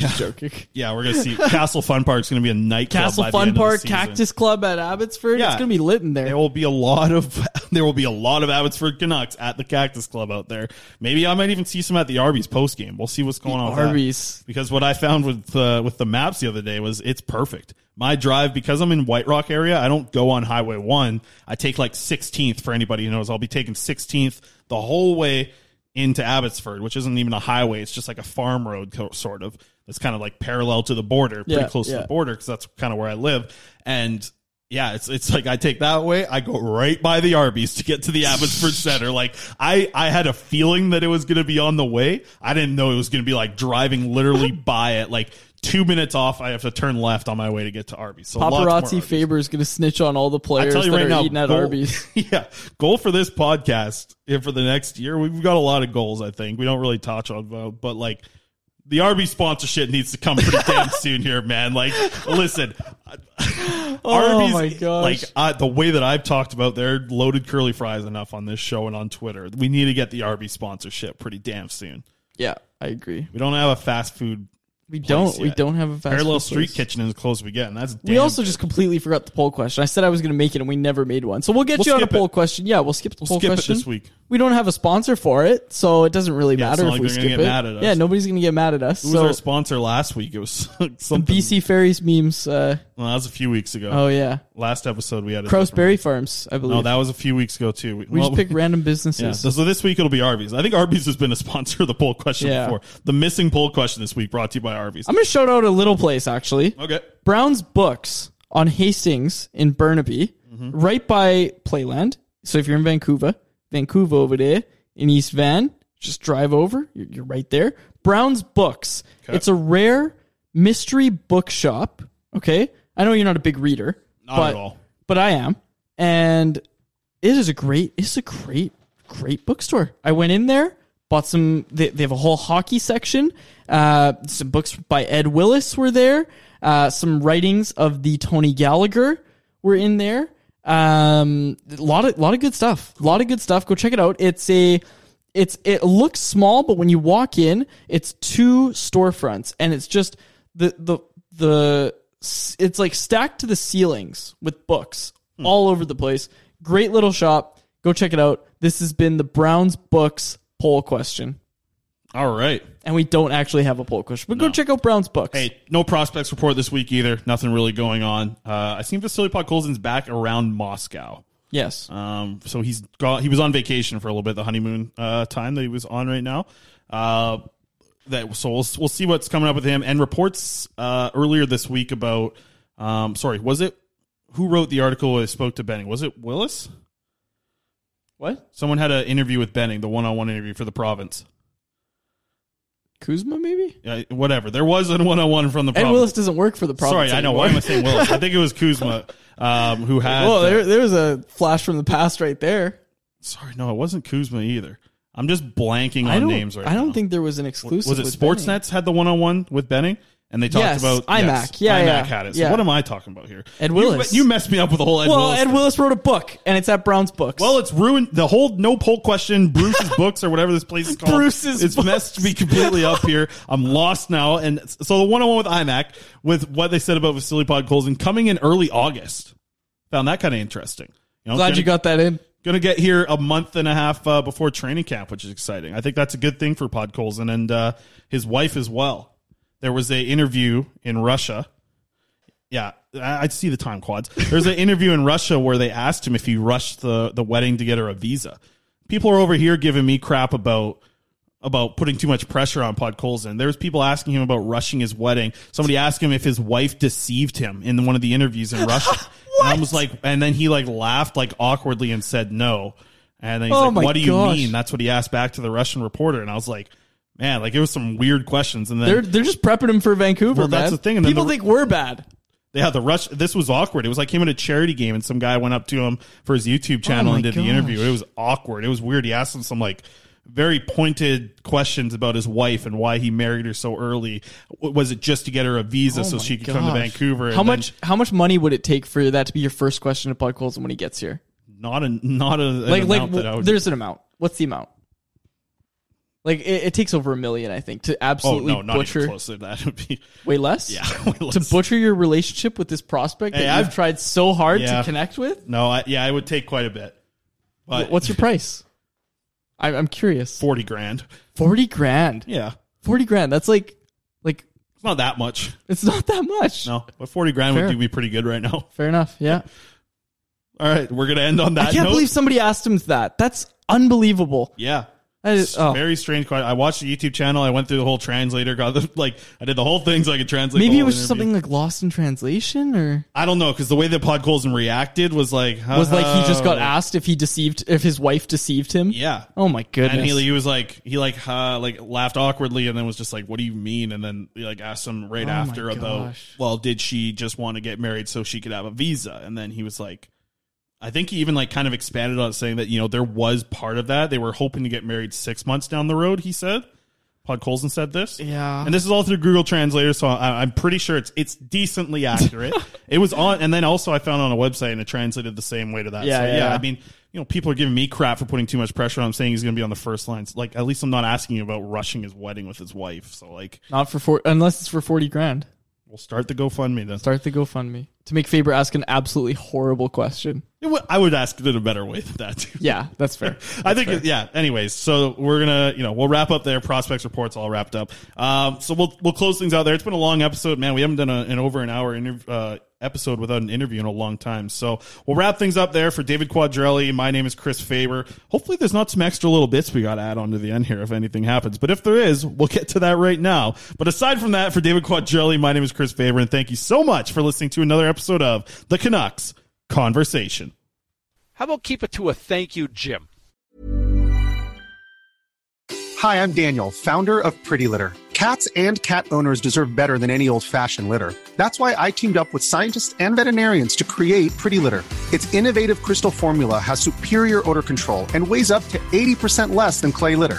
Yeah. joking. Yeah, we're gonna see Castle Fun Park's gonna be a nightclub. Castle by the Fun end of the Park, season. Cactus Club at Abbotsford. Yeah. It's going to be lit in there. There will be a lot of there will be a lot of Abbotsford Canucks at the Cactus Club out there. Maybe I might even see some at the Arby's post game. We'll see what's going on. with that. Arby's. because what I found with uh, with the maps the other day was it's perfect. My drive because I'm in White Rock area. I don't go on Highway One. I take like 16th for anybody who knows. I'll be taking 16th the whole way into Abbotsford, which isn't even a highway. It's just like a farm road, co- sort of. It's kind of like parallel to the border, pretty Yeah, close to the border, because that's kind of where I live. And yeah, it's it's like I take that way, I go right by the Arby's to get to the Abbotsford Center. Like I I had a feeling that it was going to be on the way. I didn't know it was going to be like driving literally by it. Like two minutes off, I have to turn left on my way to get to Arby's. So Paparazzi. Faber is going to snitch on all the players that right are now, eating at goal- Arby's. yeah, goal for this podcast and for the next year. We've got a lot of goals. I think we don't really touch on, but like the Arby's sponsorship needs to come pretty damn soon here, man. Like, listen, Oh Arby's, my gosh. like uh, the way that I've talked about their loaded curly fries enough on this show and on Twitter. We need to get the Arby's sponsorship pretty damn soon. Yeah, I agree. We don't have a fast food. We don't. We don't have a fast Parallel food Street place. Kitchen is as close as we get, and that's We also good. just completely forgot the poll question. I said I was going to make it, and we never made one. So we'll get We'll you on a skip it. poll question. Yeah, we'll skip the We'll poll skip it question this week. We don't have a sponsor for it, so it doesn't really Yeah, matter if like we skip it. mad at us. Yeah, nobody's going to get mad at us. Who was our sponsor last week? It was the something. BC Ferries memes. Uh, Well, that was a few weeks ago. oh yeah, Last episode we had a Krause Berry one. Farms. I believe. No, that was a few weeks ago too. we well, just pick random Yeah, businesses. so, so this week it'll be Arby's. I think Arby's has been a sponsor of the poll question Yeah. before. The missing poll question this week brought to you by I'm going to shout out a little place actually. Okay. Brown's Books on Hastings in Burnaby, Mm-hmm. right by Playland. So if you're in Vancouver, Vancouver over there in East Van, just drive over. You're, you're right there. Brown's Books. Okay. It's a rare mystery bookshop. Okay, I know you're not a big reader, Not but, at all. but I am, and it is a great. It's a great, great bookstore. I went in there, bought some. They, they have a whole hockey section. Uh, some books by Ed Willis were there. Uh, some writings of the Tony Gallagher were in there. Um, a lot of lot of good stuff. A lot of good stuff. Go check it out. It's a it's it looks small, but when you walk in, it's two storefronts, and it's just the the the it's like stacked to the ceilings with books all over the place. Great little shop. Go check it out. This has been the Browns Books poll question, All right. and we don't actually have a poll question, but go check out Browns Books. Hey, no prospects report this week either. Nothing really going on. Uh, I seen Vasily Podkolzin's back around Moscow. Yes. Um, so he's got he was on vacation for a little bit, the honeymoon uh, time that he was on right now. Uh, that so we'll we'll see what's coming up with him and reports uh, earlier this week about. Um, sorry, was it who wrote the article? I spoke to Benning. Was it Willis? What? Someone had an interview with Benning, the one-on-one interview for the province. Kuzma, maybe? Yeah, whatever. There was a one-on-one from the Ed province. Willis doesn't work for the province. Sorry, I know. Why am I saying Willis? I think it was Kuzma um, who had. Well, there, there was a flash from the past right there. sorry, no, it wasn't Kuzma either. I'm just blanking on don't, names right now. I don't think there was an exclusive. was it with Benning. Sportsnet's had the one-on-one with Benning, and they talked Yes, about iMac. Yeah, iMac yeah, had it. So yeah. what am I talking about here? Ed You- Willis. You, messed me up with the whole Ed well, Willis. Ed. Willis wrote a book, and it's at Brown's Books. Well, it's ruined the whole no poll question. Bruce's books or whatever this place is called. Bruce's it's books. messed me completely up here. I'm lost now. And so the one-on-one with iMac with what they said about Vasily Podkolzin coming in early August. Found that kind of interesting. You know, glad gonna- you got that in. To get here a month and a half uh, before training camp, which is exciting. I think that's a good thing for Podkolzin and uh, his wife as well. There was a interview in Russia. Yeah, I I'd see the time quads. There's an interview in Russia where they asked him if he rushed the, the wedding to get her a visa. People are over here giving me crap about about putting too much pressure on Podkolzin. There's people asking him about rushing his wedding. Somebody asked him if his wife deceived him in one of the interviews in Russia. and I was like, and then he like laughed like awkwardly and said no. And then he's Oh like, "What do you mean?" That's what he asked back to the Russian reporter. And I was like, "Man, like it was some weird questions." And then They're they're just prepping him for Vancouver, Well, that's man. the thing, and then People the- think we're bad. yeah, the rush. This was awkward. It was like him at a charity game, and some guy went up to him for his YouTube oh channel Oh my and did the interview. It was awkward. It was weird. He asked him some like very pointed questions about his wife and why he married her so early. W- Was it just to get her a visa oh so Oh my she could come to gosh. Vancouver? How And then much how much money would it take for that to be your first question to Podkolzin when he gets here? Not a not a an Like like amount that I would. there's an amount. What's the amount? Like it, it takes over a million, I think, to absolutely oh no, not butcher. close to that. Would be Way less. yeah. way To butcher your relationship with this prospect Hey, that you've I've- tried so hard Yeah. to connect with. no, I, yeah, it would take quite a bit. But What's your price? I'm, I'm curious. forty grand? Forty grand. Yeah, Forty grand. That's like like it's not that much. it's not that much. No, but forty grand Fair. would do me pretty good right now. Fair enough. Yeah. All right, we're gonna end on that. I can't note. believe somebody asked him that. That's unbelievable. Yeah. I just- oh. Very strange. Quite. I watched the YouTube channel. I went through the whole translator. Got the like. I did the whole thing so I could translate. Maybe it was just interview. something like lost in translation, or I don't know because the way that Podkolzin reacted was like was like he just got "Oh." asked if he deceived, if his wife deceived him. Yeah. Oh my goodness. And he, he was like he like like laughed awkwardly and then was just like, "What do you mean?" And then he like asked him right Oh after about, well, did she just want to get married so she could have a visa? And then he was like, I think he even like kind of expanded on it, saying that you know there was part of that they were hoping to get married six months down the road. He said. Podkolzin said this. Yeah. And this is all through Google Translator, so I, I'm pretty sure it's it's decently accurate. it was on, and then also I found on a website and it translated the same way to that. Yeah, so, yeah. I mean, you know, people are giving me crap for putting too much pressure on him, saying he's going to be on the first lines. Like, at least I'm not asking you about rushing his wedding with his wife. So, like, Not for four, unless it's for forty grand. we'll start the GoFundMe then. Start the GoFundMe to make Faber ask an absolutely horrible question. Would- I would ask it in a better way than that. Too. Yeah, that's fair. I think, it- yeah. Anyways, so we're gonna, you know, we'll wrap up there. Prospects reports all wrapped up. Um, so we'll we'll close things out there. It's been a long episode, man. We haven't done a, an over an hour uh, episode without an interview in a long time. So we'll wrap things up there for David Quadrelli. My name is Chris Faber. Hopefully, there's not some extra little bits we got to add on to the end here if anything happens. But if there is, we'll get to that right now. But aside from that, for David Quadrelli, my name is Chris Faber, and thank you so much for listening to another episode of the Canucks Conversation. How about keep it to a thank you, Jim? Hi, I'm Daniel, founder of Pretty Litter. Cats and cat owners deserve better than any old fashioned litter. That's why I teamed up with scientists and veterinarians to create Pretty Litter. Its innovative crystal formula has superior odor control and weighs up to 80% less than clay litter.